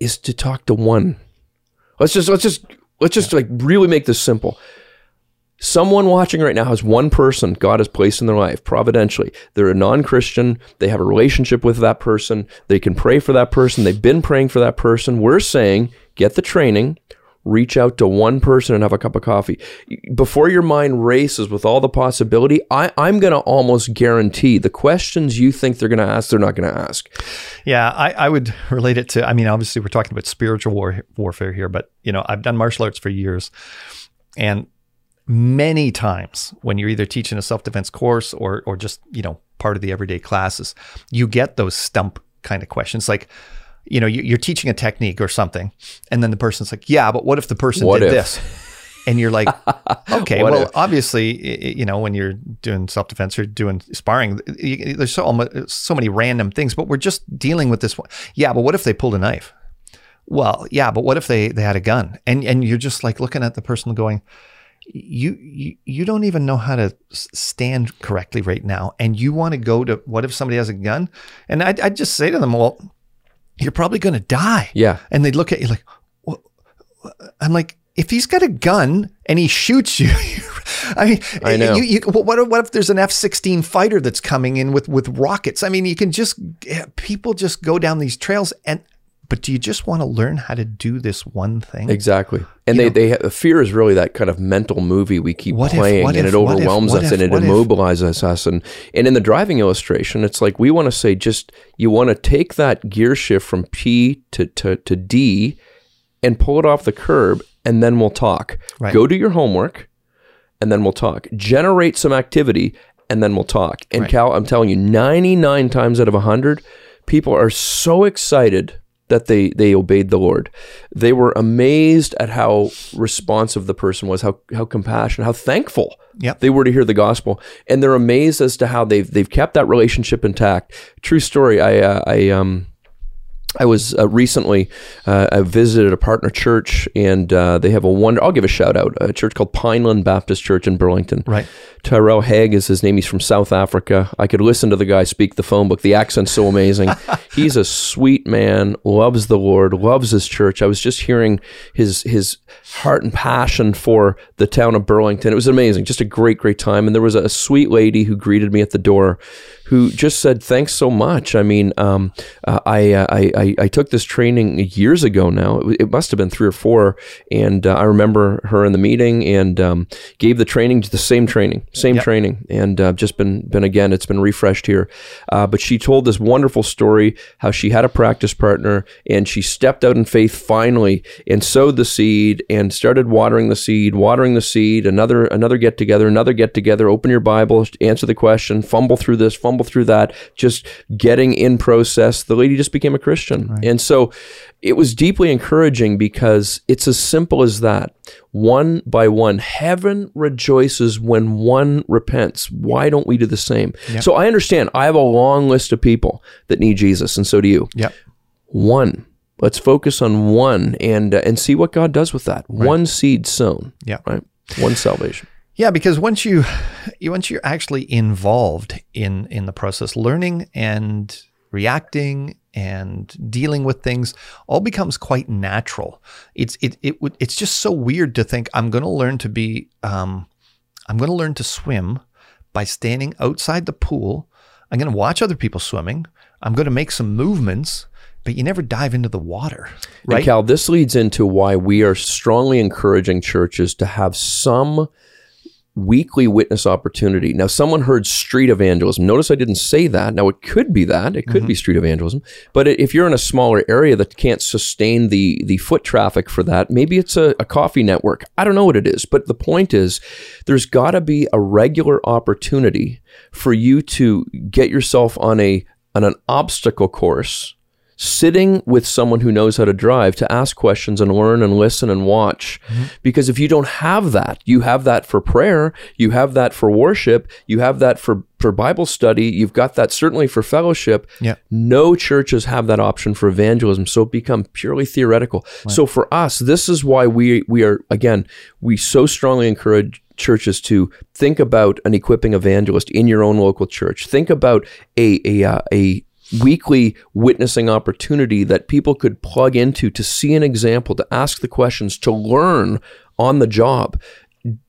S2: is to talk to one. Let's just let's just let's just like really make this simple. Someone watching right now has one person God has placed in their life providentially. They're a non Christian. They have a relationship with that person. They can pray for that person. They've been praying for that person. We're saying get the training, reach out to one person and have a cup of coffee. Before your mind races with all the possibility, I, I'm going to almost guarantee the questions you think they're going to ask, they're not going to ask.
S1: Yeah, I, I would relate it to. I mean, obviously, we're talking about spiritual war, warfare here, but you know, I've done martial arts for years, and many times when you're either teaching a self defense course or or just you know part of the everyday classes, you get those stump kind of questions like. You know, you- you're teaching a technique or something, and then the person's like, "Yeah, but what if the person
S2: What
S1: did
S2: if?
S1: this?" And you're like, "Okay, well,
S2: if?
S1: obviously, you know, when you're doing self defense or doing sparring, there's so so many random things, but we're just dealing with this one. Yeah, but what if they pulled a knife? Well, yeah, but what if they they had a gun? And and you're just like looking at the person going, you you, you don't even know how to stand correctly right now, and you want to go to what if somebody has a gun? And I I just say to them, well, you're probably going to die.
S2: Yeah.
S1: And they look at you like, I'm like, if he's got a gun and he shoots you, I mean,
S2: I know.
S1: You, you, what, if- what if there's an F-16 fighter that's coming in with with rockets? I mean, you can just eh, people just go down these trails, and but do you just want to learn how to do this one thing?
S2: Exactly. And they, they fear is really that kind of mental movie we keep
S1: if-
S2: playing
S1: what
S2: and
S1: if-
S2: it
S1: what if-
S2: overwhelms
S1: what
S2: us
S1: if-
S2: and it
S1: if?
S2: immobilizes us. And, and in the driving illustration, it's like we want to say just you want to take that gear shift from P to, to, to D and pull it off the curb and then we'll talk.
S1: Right.
S2: Go do your homework and then we'll talk. Generate some activity and then we'll talk. And
S1: Right.
S2: Cal, I'm telling you, 99 times out of 100, people are so excited that they they obeyed the Lord. They were amazed at how responsive the person was, how how compassionate, how thankful
S1: Yep.
S2: they were to hear the gospel, and they're amazed as to how they've they've kept that relationship intact. True story. I uh, I um. I was uh, recently, uh, I visited a partner church, and uh, they have a wonder. I'll give a shout out. A church called Pineland Baptist Church in Burlington.
S1: Right.
S2: Tyrell Haig is his name. He's from South Africa. I could listen to the guy speak the phone book. The accent's so amazing. He's a sweet man, loves the Lord, loves his church. I was just hearing his his heart and passion for the town of Burlington. It was amazing. Just a great, great time. And there was a sweet lady who greeted me at the door who just said, Thanks so much. I mean, um, uh, I, uh, I, I, I took this training years ago now. It, it must have been three or four. And uh, I remember her in the meeting and um, gave the training, to the same training, same training. And uh, just been, been again, it's been refreshed here. Uh, but she told this wonderful story how she had a practice partner and she stepped out in faith finally and sowed the seed and started watering the seed, watering the seed, another, another get together, another get together, open your Bible, answer the question, fumble through this, fumble through that, just getting in process. The lady just became a Christian. And so it was deeply encouraging because it's as simple as that. One by one, heaven rejoices when one repents. Why don't we do the same? So I understand. I have a long list of people that need Jesus, and so do you.
S1: Yep.
S2: One. Let's focus on one and uh, and see what God does with that. One seed sown.
S1: Yeah.
S2: Right. One salvation.
S1: Yeah, because once you, you once you're actually involved in in the process, learning and reacting and dealing with things all becomes quite natural. It's it it would it's just so weird to think I'm going to learn to be um, I'm going to learn to swim, by standing outside the pool. I'm going to watch other people swimming. I'm going to make some movements, but you never dive into the water, right?
S2: And Cal, this leads into why we are strongly encouraging churches to have some weekly witness opportunity. Now, someone heard street evangelism. Notice I didn't say that. Now, it could be that. It could
S1: Mm-hmm.
S2: be street evangelism. But if you're in a smaller area that can't sustain the, the foot traffic for that, maybe it's a, a coffee network. I don't know what it is. But the point is, there's got to be a regular opportunity for you to get yourself on a on an obstacle course sitting with someone who knows how to drive to ask questions and learn and listen and watch. Because if you don't have that, you have that for prayer, you have that for worship, you have that for, for Bible study, you've got that certainly for fellowship.
S1: Yeah.
S2: No churches have that option for evangelism, so it become purely theoretical. So for us, this is why we we are again, we so strongly encourage churches to think about an equipping evangelist in your own local church. Think about a a uh, a weekly witnessing opportunity that people could plug into to see an example, to ask the questions, to learn on the job.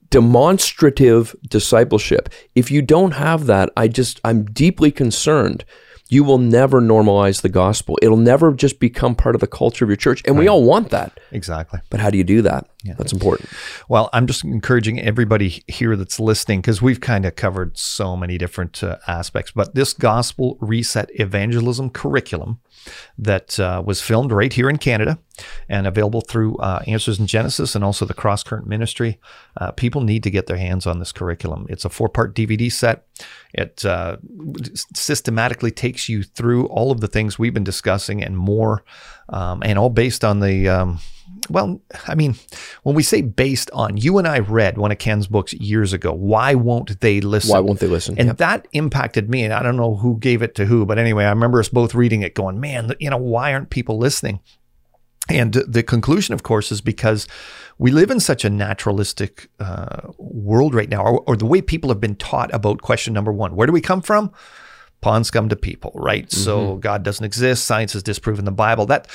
S2: Demonstrative discipleship. If you don't have that, I just, I'm deeply concerned. You will never normalize the gospel. It'll never just become part of the culture of your church. And we all want that.
S1: Exactly.
S2: But how do you do that? That's important.
S1: Well, I'm just encouraging everybody here that's listening because we've kind of covered so many different uh, aspects. But this gospel reset evangelism curriculum that uh, was filmed right here in Canada and available through uh, Answers in Genesis and also the Cross Current Ministry, uh, people need to get their hands on this curriculum. It's a four part DVD set. It uh, systematically takes you through all of the things we've been discussing and more, um, and all based on the. Um, well, I mean, when we say based on, you and I read one of Ken's books years ago. Why won't they listen?
S2: Why won't they listen?
S1: And
S2: Yep.
S1: that impacted me. And I don't know who gave it to who, but anyway, I remember us both reading it going, man, you know, why aren't people listening? And the conclusion, of course, is because we live in such a naturalistic uh, world right now, or, or the way people have been taught about question number one where do we come from? Pawns come to people, right? So God doesn't exist. Science has disproven the Bible. That,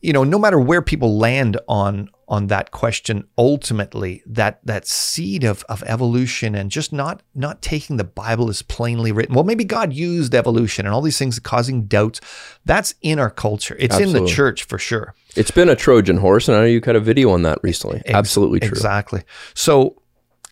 S1: you know, no matter where people land on on that question, ultimately, that that seed of of evolution and just not not taking the Bible as plainly written. Well, maybe God used evolution and all these things causing doubts. That's in our culture. It's in the church for sure.
S2: It's been a Trojan horse, and I know you cut a video on that recently. Absolutely true.
S1: Exactly. So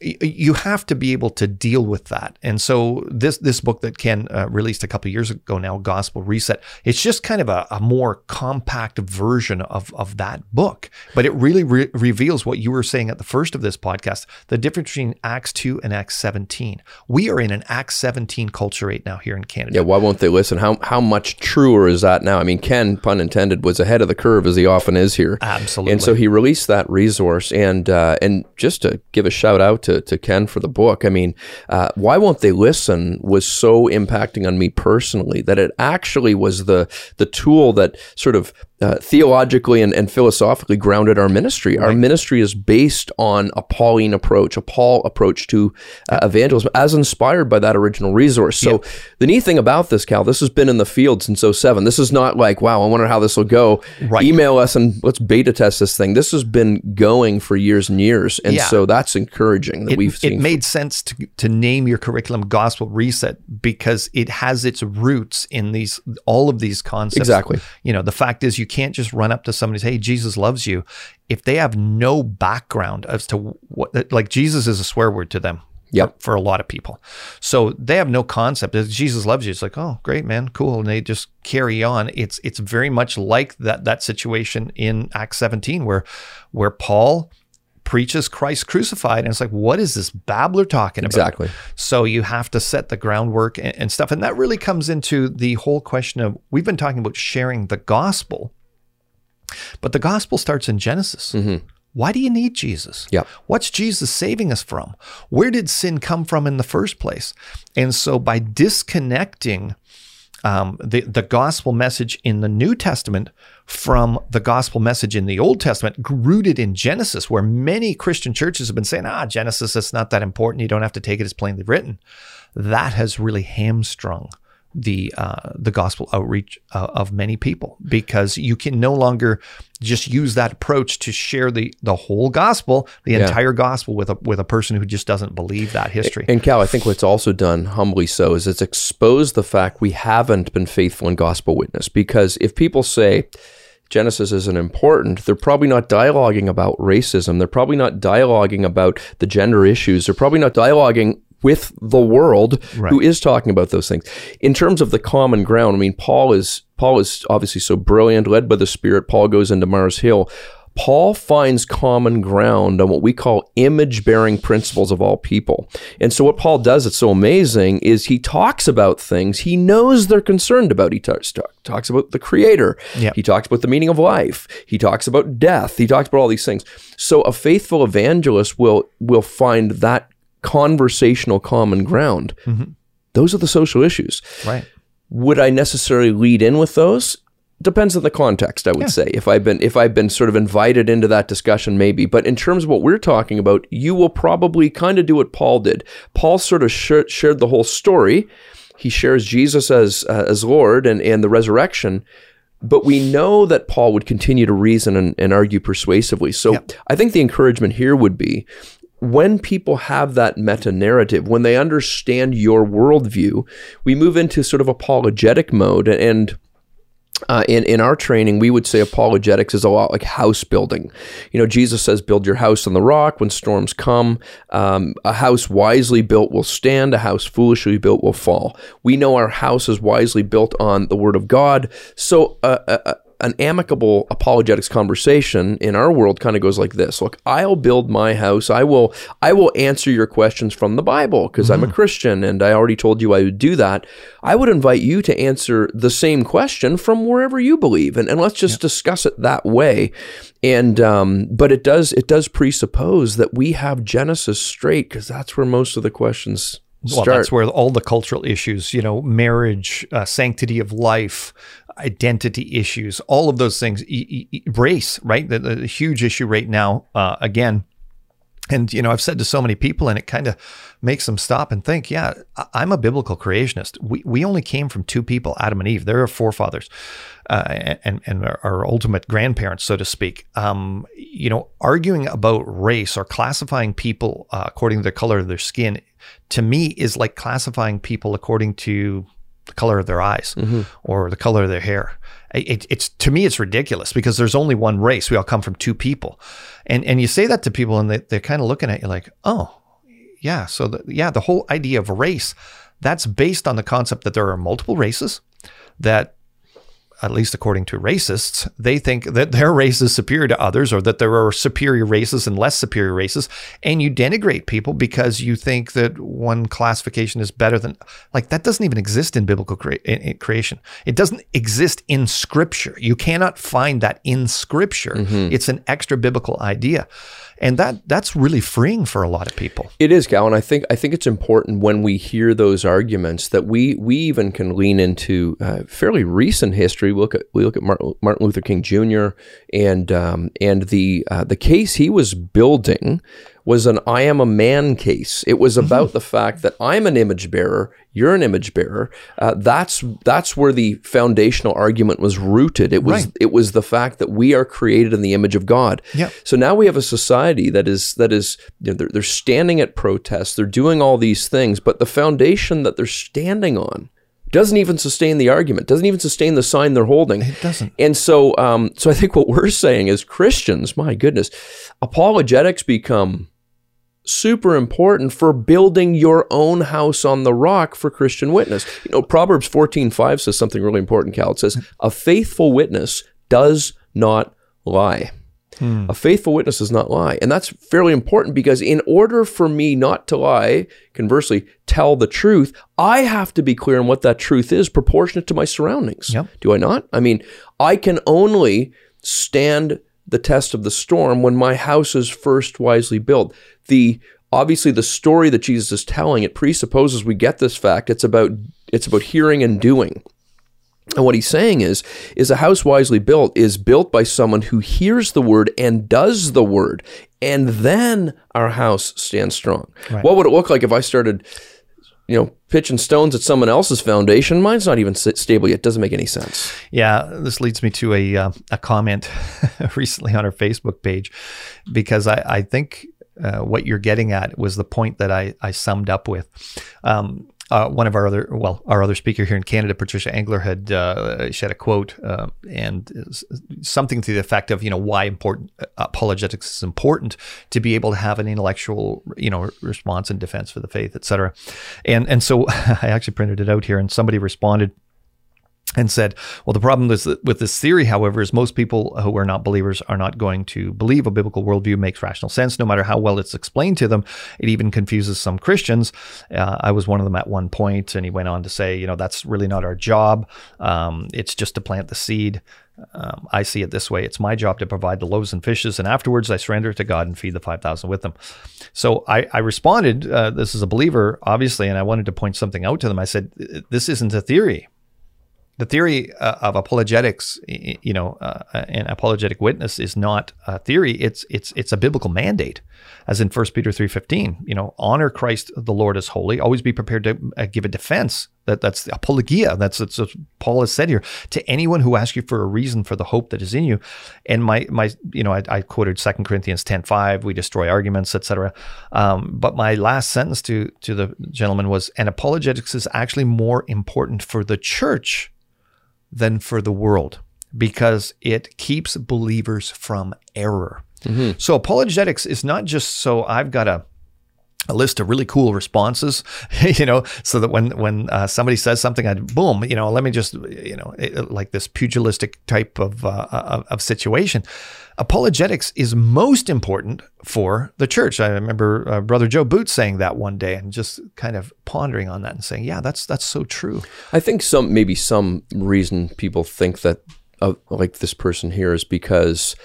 S1: you have to be able to deal with that. And so this this book that Ken uh, released a couple years ago now, Gospel Reset, it's just kind of a, a more compact version of of that book, but it really re- reveals what you were saying at the first of this podcast: the difference between Acts two and Acts seventeen. We are in an Acts seventeen culture right now here in Canada.
S2: Yeah, why won't they listen? How how much truer is that now? I mean, Ken, pun intended, was ahead of the curve as he often is here.
S1: Absolutely.
S2: And so he released that resource, and uh, and just to give a shout out to, to Ken for the book. I mean, uh, why won't they listen? Was so impacting on me personally that it actually was the the tool that sort of uh, theologically and, and philosophically grounded our ministry. Our ministry is based on a Pauline approach, a Paul approach to uh, evangelism, as inspired by that original resource. So the neat thing about this, Cal, this has been in the field since 07. This is not like, wow, I wonder how this will go.
S1: Right.
S2: Email us and let's beta test this thing. This has been going for years and years. And
S1: Yeah.
S2: so that's encouraging that
S1: it,
S2: we've seen.
S1: it made sense to, to name your curriculum gospel reset because it has its roots in these all of these concepts
S2: Exactly.
S1: you know the fact is you can't just run up to somebody and say hey jesus loves you if they have no background as to what like jesus is a swear word to them
S2: Yep.
S1: for a lot of people so they have no concept that jesus loves you it's like oh great man cool and they just carry on it's it's very much like that that situation in acts 17 where where paul preaches Christ crucified. And it's like, what is this babbler talking about?
S2: Exactly.
S1: So you have to set the groundwork and, and stuff. And that really comes into the whole question of we've been talking about sharing the gospel, but the gospel starts in Genesis. Why do you need Jesus?
S2: Yep.
S1: What's Jesus saving us from? Where did sin come from in the first place? And so by disconnecting um, the, the gospel message in the New Testament from the gospel message in the Old Testament, rooted in Genesis, where many Christian churches have been saying, ah, Genesis is not that important. You don't have to take it as plainly written. That has really hamstrung the uh, the gospel outreach uh, of many people because you can no longer just use that approach to share the the whole gospel, the
S2: Yeah.
S1: entire gospel with a with a person who just doesn't believe that history.
S2: And Cal, I think what's also done humbly so is it's exposed the fact we haven't been faithful in gospel witness. Because if people say Genesis isn't important, they're probably not dialoguing about racism. They're probably not dialoguing about the gender issues. They're probably not dialoguing with the world who is talking about those things. In terms of the common ground, I mean, Paul is Paul is obviously so brilliant, led by the Spirit. Paul goes into Mars Hill. Paul finds common ground on what we call image bearing principles of all people. And so, what Paul does that's so amazing is he talks about things he knows they're concerned about. He talks, talk, talks about the Creator,
S1: Yep.
S2: he talks about the meaning of life, he talks about death, he talks about all these things. So, a faithful evangelist will, will find that conversational common ground. Those are the social issues.
S1: right.
S2: Would I necessarily lead in with those? Depends on the context, I would say. If I've been if I've been sort of invited into that discussion, maybe. But in terms of what we're talking about, you will probably kind of do what Paul did. Paul sort of sh- shared the whole story. He shares Jesus as uh, as Lord and and the resurrection. But we know that Paul would continue to reason and, and argue persuasively. So I think the encouragement here would be when people have that meta narrative, when they understand your worldview, we move into sort of apologetic mode. And uh, in in our training, we would say apologetics is a lot like house building. You know, Jesus says, "Build your house on the rock." When storms come, um, a house wisely built will stand; a house foolishly built will fall. We know our house is wisely built on the Word of God. So, uh, uh, uh, an amicable apologetics conversation in our world kind of goes like this. Look i'll build my house. I will i will answer your questions from the bible because i'm a christian and i already told you i would do that. I would invite you to answer the same question from wherever you believe and, and let's just discuss it that way. And um, but it does it does presuppose that we have genesis straight because that's where most of the questions
S1: Well,
S2: start.
S1: that's where all the cultural issues, you know, marriage, uh, sanctity of life, identity issues, all of those things, e- e- race, right? The, the huge issue right now, uh, again. And, you know, I've said to so many people, and it kind of makes them stop and think, yeah, I'm a biblical creationist. We, we only came from two people, Adam and Eve. They're our forefathers uh, and, and our, our ultimate grandparents, so to speak. Um, you know, arguing about race or classifying people uh, according to the color of their skin, to me, is like classifying people according to the color of their eyes mm-hmm. or the color of their hair. It, it's to me, it's ridiculous because there's only one race. We all come from two people, and and you say that to people, and they, they're kind of looking at you like, oh, yeah. So the, yeah, the whole idea of race that's based on the concept that there are multiple races that at least according to racists, they think that their race is superior to others or that there are superior races and less superior races. And you denigrate people because you think that one classification is better than, like, that doesn't even exist in biblical in- creation. It doesn't exist in scripture. You cannot find that in scripture. It's an extra biblical idea. And that that's really freeing for a lot of people.
S2: It is, Cal, and I think I think it's important when we hear those arguments that we we even can lean into uh, fairly recent history. We look at we look at Martin, Luther King Jr. and um, and the uh, the case he was building was an I am a man case. It was about the fact that I'm an image bearer, you're an image bearer. Uh, that's that's where the foundational argument was rooted. It was
S1: Right.
S2: it was the fact that we are created in the image of God.
S1: Yep.
S2: So now we have a society that is that is you know, they're, they're standing at protests, they're doing all these things, but the foundation that they're standing on doesn't even sustain the argument, doesn't even sustain the sign they're holding.
S1: It doesn't.
S2: And so, um, so I think what we're saying is Christians, my goodness, apologetics become super important for building your own house on the rock for Christian witness. You know, Proverbs 14:5 says something really important, Cal. It says, "A faithful witness does not lie." Hmm. A faithful witness does not lie. And that's fairly important because in order for me not to lie, conversely, tell the truth, I have to be clear on what that truth is proportionate to my surroundings.
S1: Yep.
S2: Do I not? I mean, I can only stand the test of the storm when my house is first wisely built. The obviously the story that Jesus is telling, it presupposes we get this fact. It's about it's about hearing and doing. And what he's saying is, is a house wisely built is built by someone who hears the word and does the word, and then our house stands strong. What would it look like if I started, you know, pitching stones at someone else's foundation. Mine's not even stable yet. Doesn't make any sense.
S1: Yeah, this leads me to a uh, a comment recently on our Facebook page because I, I think uh, what you're getting at was the point that I, I summed up with. Um, uh, one of our other, well, our other speaker here in Canada, Patricia Engler, had uh, she had a quote uh, and something to the effect of, you know, why important apologetics is important to be able to have an intellectual, you know, response and defense for the faith, et cetera. And and so I actually printed it out here, and somebody responded and said, well, the problem with, with this theory, however, is most people who are not believers are not going to believe a biblical worldview makes rational sense, no matter how well it's explained to them. It even confuses some Christians. Uh, I was one of them at one point, and he went on to say, you know, that's really not our job. Um, it's just to plant the seed. Um, I see it this way it's my job to provide the loaves and fishes, and afterwards I surrender to God and feed the 5,000 with them. So I, I responded, uh, This is a believer, obviously, and I wanted to point something out to them. I said, This isn't a theory the theory uh, of apologetics, you know, uh, an apologetic witness is not a theory. It's it's it's a biblical mandate, as in 1 Peter three fifteen. You know, honor Christ the Lord as holy. Always be prepared to uh, give a defense. That that's the apologia. That's, that's what Paul has said here to anyone who asks you for a reason for the hope that is in you. And my my you know I, I quoted 2 Corinthians ten five. We destroy arguments, etc. Um, but my last sentence to to the gentleman was, and apologetics is actually more important for the church than for the world because it keeps believers from error. Mm-hmm. So apologetics is not just so I've got a a list of really cool responses, you know, so that when when uh, somebody says something, I boom, you know, let me just, you know, like this pugilistic type of uh, of, of situation apologetics is most important for the church. I remember uh, Brother Joe Boots saying that one day and just kind of pondering on that and saying, "Yeah, that's that's so true."
S2: I think some maybe some reason people think that uh, like this person here is because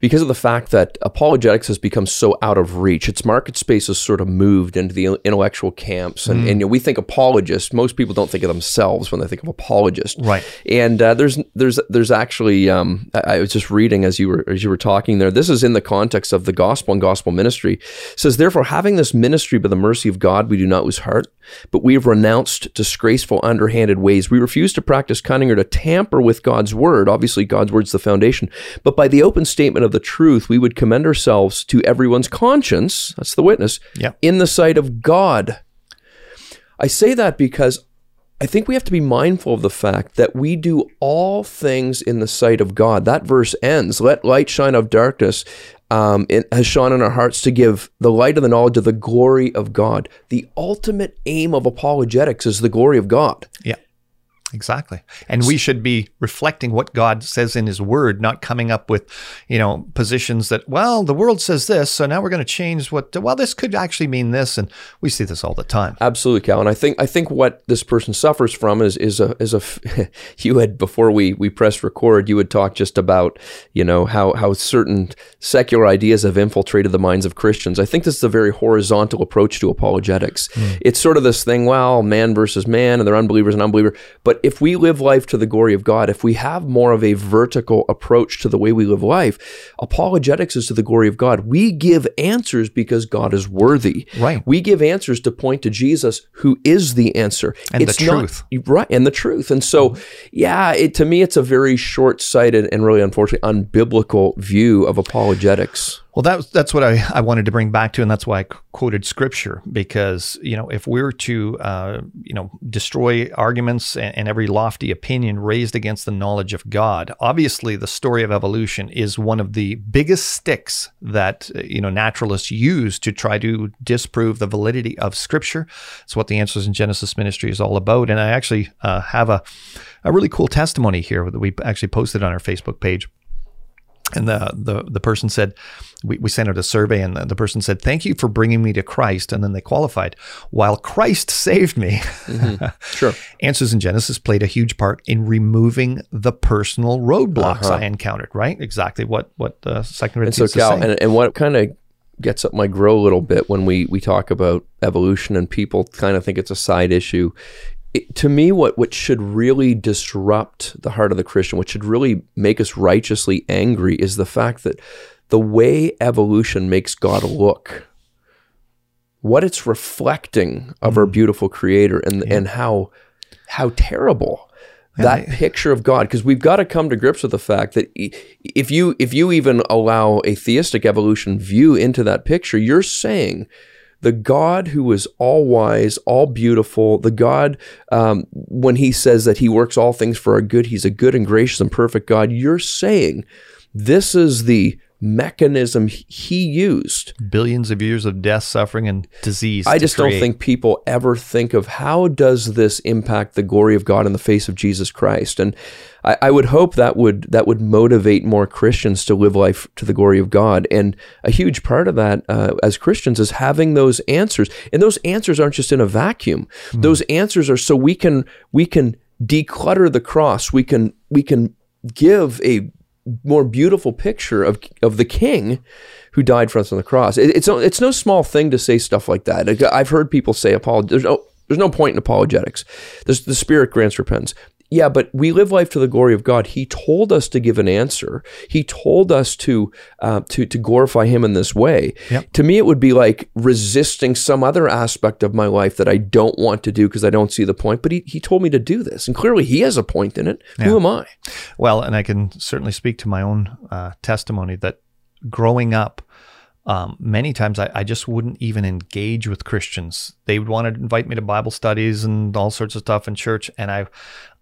S2: because of the fact that apologetics has become so out of reach. Its market space has sort of moved into the intellectual camps, and, mm. and you know, we think apologists. Most people don't think of themselves when they think of apologist,
S1: right?
S2: And uh, there's there's there's actually um, I, I, was just reading as you were as you were talking there. This is in the context of the gospel and gospel ministry. It says therefore, having this ministry by the mercy of God, we do not lose heart, but we have renounced disgraceful, underhanded ways. We refuse to practice cunning or to tamper with God's word. Obviously, God's word's the foundation, but by the open statement of of the truth, we would commend ourselves to everyone's conscience, that's the witness, in the sight of God. I say that because I think we have to be mindful of the fact that we do all things in the sight of God. That verse ends, let light shine of darkness. Um, it has shone in our hearts to give the light of the knowledge of the glory of God. The ultimate aim of apologetics is the glory of God.
S1: Yeah. Exactly. And we should be reflecting what God says in his word, not coming up with, you know, positions that, well, the world says this, so now we're going to change what well, this could actually mean this and we see this all the time.
S2: Absolutely, Cal. And I think I think what this person suffers from is is a is a you had before we we pressed record, you had talked just about, you know, how how certain secular ideas have infiltrated the minds of Christians. I think this is a very horizontal approach to apologetics. Mm. It's sort of this thing, well, man versus man and they're unbelievers and unbeliever, but if we live life to the glory of God, if we have more of a vertical approach to the way we live life, apologetics is to the glory of God. We give answers because God is worthy.
S1: Right.
S2: We give answers to point to Jesus, who is the answer.
S1: And it's the truth.
S2: Not, right. And the truth. And so, yeah, it, to me, it's a very short sighted and really unfortunately unbiblical view of apologetics.
S1: Well, that's that's what I, I wanted to bring back to, and that's why I quoted scripture because you know if we're to uh, you know destroy arguments and, and, every lofty opinion raised against the knowledge of God, obviously the story of evolution is one of the biggest sticks that you know naturalists use to try to disprove the validity of scripture. It's what the Answers in Genesis ministry is all about, and I actually uh, have a a really cool testimony here that we actually posted on our Facebook page and the, the the person said we, we sent out a survey and the, the, person said thank you for bringing me to christ. And then they qualified. While christ saved me
S2: mm-hmm. sure.
S1: Answers in genesis played a huge part in removing the personal roadblocks uh-huh. i encountered right? Exactly what what the second
S2: and so Cal, and, and what kind of gets up my grow a little bit when we we talk about evolution and people kind of think it's a side issue it, to me, what, what should really disrupt the heart of the Christian, what should really make us righteously angry, is the fact that the way evolution makes God look what it's reflecting of our hmm. beautiful creator and and how how terrible that picture of God because we've got to come to grips with the fact that if you if you even allow a theistic evolution view into that picture you're saying the God who is all wise, all beautiful, the God, um, when he says that he works all things for our good, he's a good and gracious and perfect God, you're saying this is the mechanism he used
S1: Billions of years of death, suffering, and disease.
S2: I just don't think people ever think of how does this impact the glory of God in the face of Jesus Christ, and I, I would hope that would that would motivate more Christians to live life to the glory of God. And a huge part of that, uh, as Christians, is having those answers, and those answers aren't just in a vacuum. Those answers are so we can we can declutter the cross. We can we can give a more beautiful picture of of the King who died for us on the cross. It, it's no- it's no small thing to say stuff like that. I've heard people say apolog- There's no there's no point in apologetics. The Spirit grants repentance. Yeah, but we live life to the glory of God. He told us to give an answer. He told us to uh, to to glorify Him in this way.
S1: Yep.
S2: To me, it would be like resisting some other aspect of my life that I don't want to do because I don't see the point. But he, he told me to do this, and clearly He has a point in it. Who am I?
S1: Well, and I can certainly speak to my own uh, testimony that growing up, um, many times I, I just wouldn't even engage with Christians. They would want to invite me to Bible studies and all sorts of stuff in church, and I,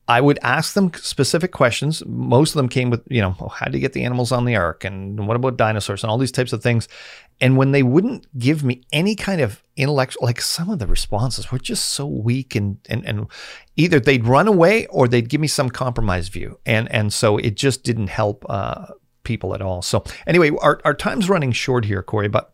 S1: I would ask them specific questions. Most of them came with, you know, oh, how do you get the animals on the ark, and what about dinosaurs, and all these types of things. And when they wouldn't give me any kind of intellectual, like some of the responses were just so weak, and and and either they'd run away or they'd give me some compromise view, and and so it just didn't help uh, people at all. So anyway, our our time's running short here, Corey, but.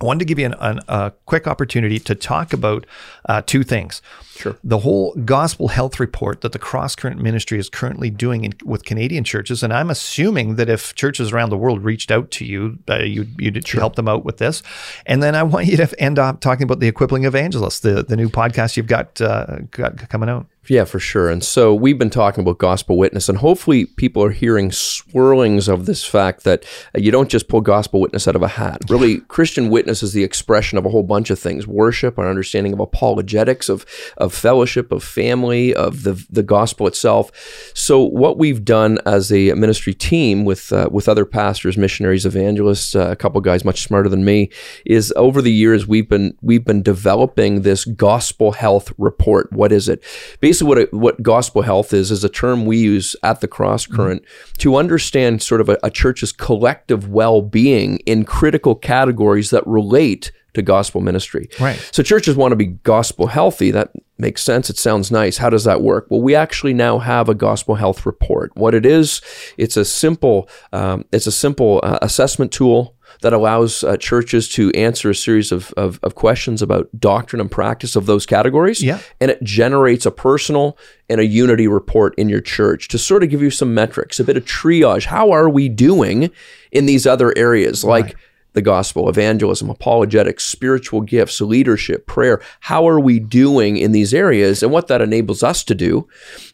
S1: I wanted to give you an, an, a quick opportunity to talk about uh, two things.
S2: Sure.
S1: The whole gospel health report that the Cross Current Ministry is currently doing in, with Canadian churches, and I'm assuming that if churches around the world reached out to you, uh, you'd, you'd help them out with this. And then I want you to end up talking about the Equipping Evangelists, the the new podcast you've got uh, got coming out.
S2: Yeah, for sure. And so we've been talking about gospel witness, and hopefully people are hearing swirlings of this fact that you don't just pull gospel witness out of a hat. Really, Christian witness is the expression of a whole bunch of things: worship, our understanding of apologetics, of of fellowship, of family, of the the gospel itself. So what we've done as a ministry team with uh, with other pastors, missionaries, evangelists, uh, a couple guys much smarter than me, is over the years we've been we've been developing this gospel health report. What is it? Basically, what it, what gospel health is is a term we use at the Cross Current to understand sort of a, a church's collective well being in critical categories that relate to gospel ministry.
S1: Right.
S2: So churches want to be gospel healthy. That makes sense. It sounds nice. How does that work? Well, we actually now have a gospel health report. What it is, it's a simple, um, it's a simple uh, assessment tool that allows uh, churches to answer a series of, of, of questions about doctrine and practice of those categories.
S1: Yeah.
S2: And it generates a personal and a unity report in your church to sort of give you some metrics, a bit of triage. How are we doing in these other areas? Like, the gospel, evangelism, apologetics, spiritual gifts, leadership, prayer. How are we doing in these areas? And what that enables us to do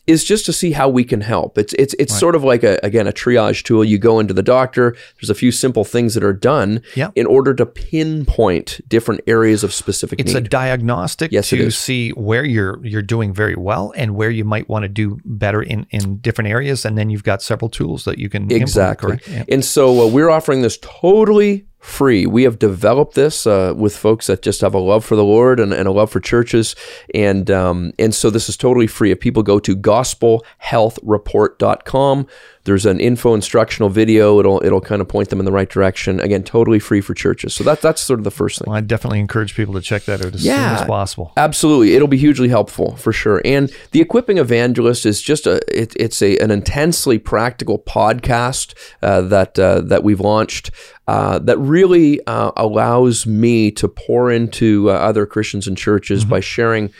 S2: is just to see how we can help. It's it's it's sort of like a again a triage tool. You go into the doctor. There's a few simple things that are done
S1: Yeah.
S2: in order to pinpoint different areas of specific
S1: It's a diagnostic
S2: Yes,
S1: to see where you're you're doing very well and where you might want to do better in in different areas, and then you've got several tools that you can
S2: Exactly.
S1: Yeah.
S2: And so uh, we're offering this totally free. We have developed this uh, with folks that just have a love for the Lord and, and a love for churches. And um, and so this is totally free. If people go to gospelhealthreport.com, there's an info instructional video. It'll it'll kind of point them in the right direction. Again, totally free for churches. So that that's sort of the first thing.
S1: Well, I definitely encourage people to check that out as
S2: Yeah.
S1: soon as possible.
S2: Absolutely, it'll be hugely helpful for sure. And the equipping evangelist is just a it, it's a an intensely practical podcast uh, that uh, that we've launched uh, that really uh, allows me to pour into uh, other Christians and churches by sharing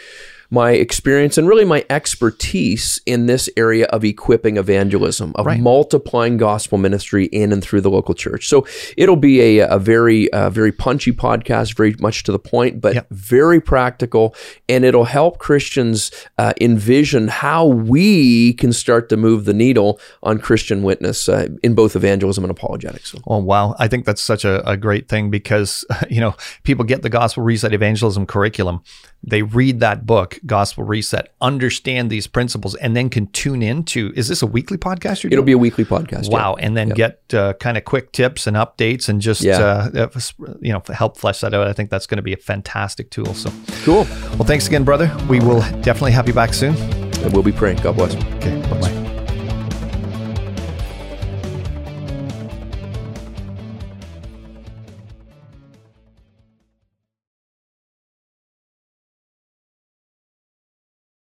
S2: my experience and really my expertise in this area of equipping evangelism, of
S1: Right.
S2: multiplying gospel ministry in and through the local church. So it'll be a, a very, uh, very punchy podcast, very much to the point, but
S1: Yep.
S2: very practical, and it'll help Christians uh, envision how we can start to move the needle on Christian witness uh, in both evangelism and apologetics.
S1: Oh wow! I think that's such a, a great thing because you know people get the Gospel Reset Evangelism curriculum, they read that book, Gospel Reset, understand these principles, and then can tune into. Is this a weekly podcast?
S2: It'll be a weekly podcast. yeah.
S1: Wow, and then get uh, kind of quick tips and updates, and just
S2: Yeah.
S1: uh, you know help flesh that out. I think that's going to be a fantastic tool. So,
S2: Cool.
S1: well, thanks again, brother. We will definitely have you back soon.
S2: And we'll be praying. God bless.
S1: Okay, bye bye.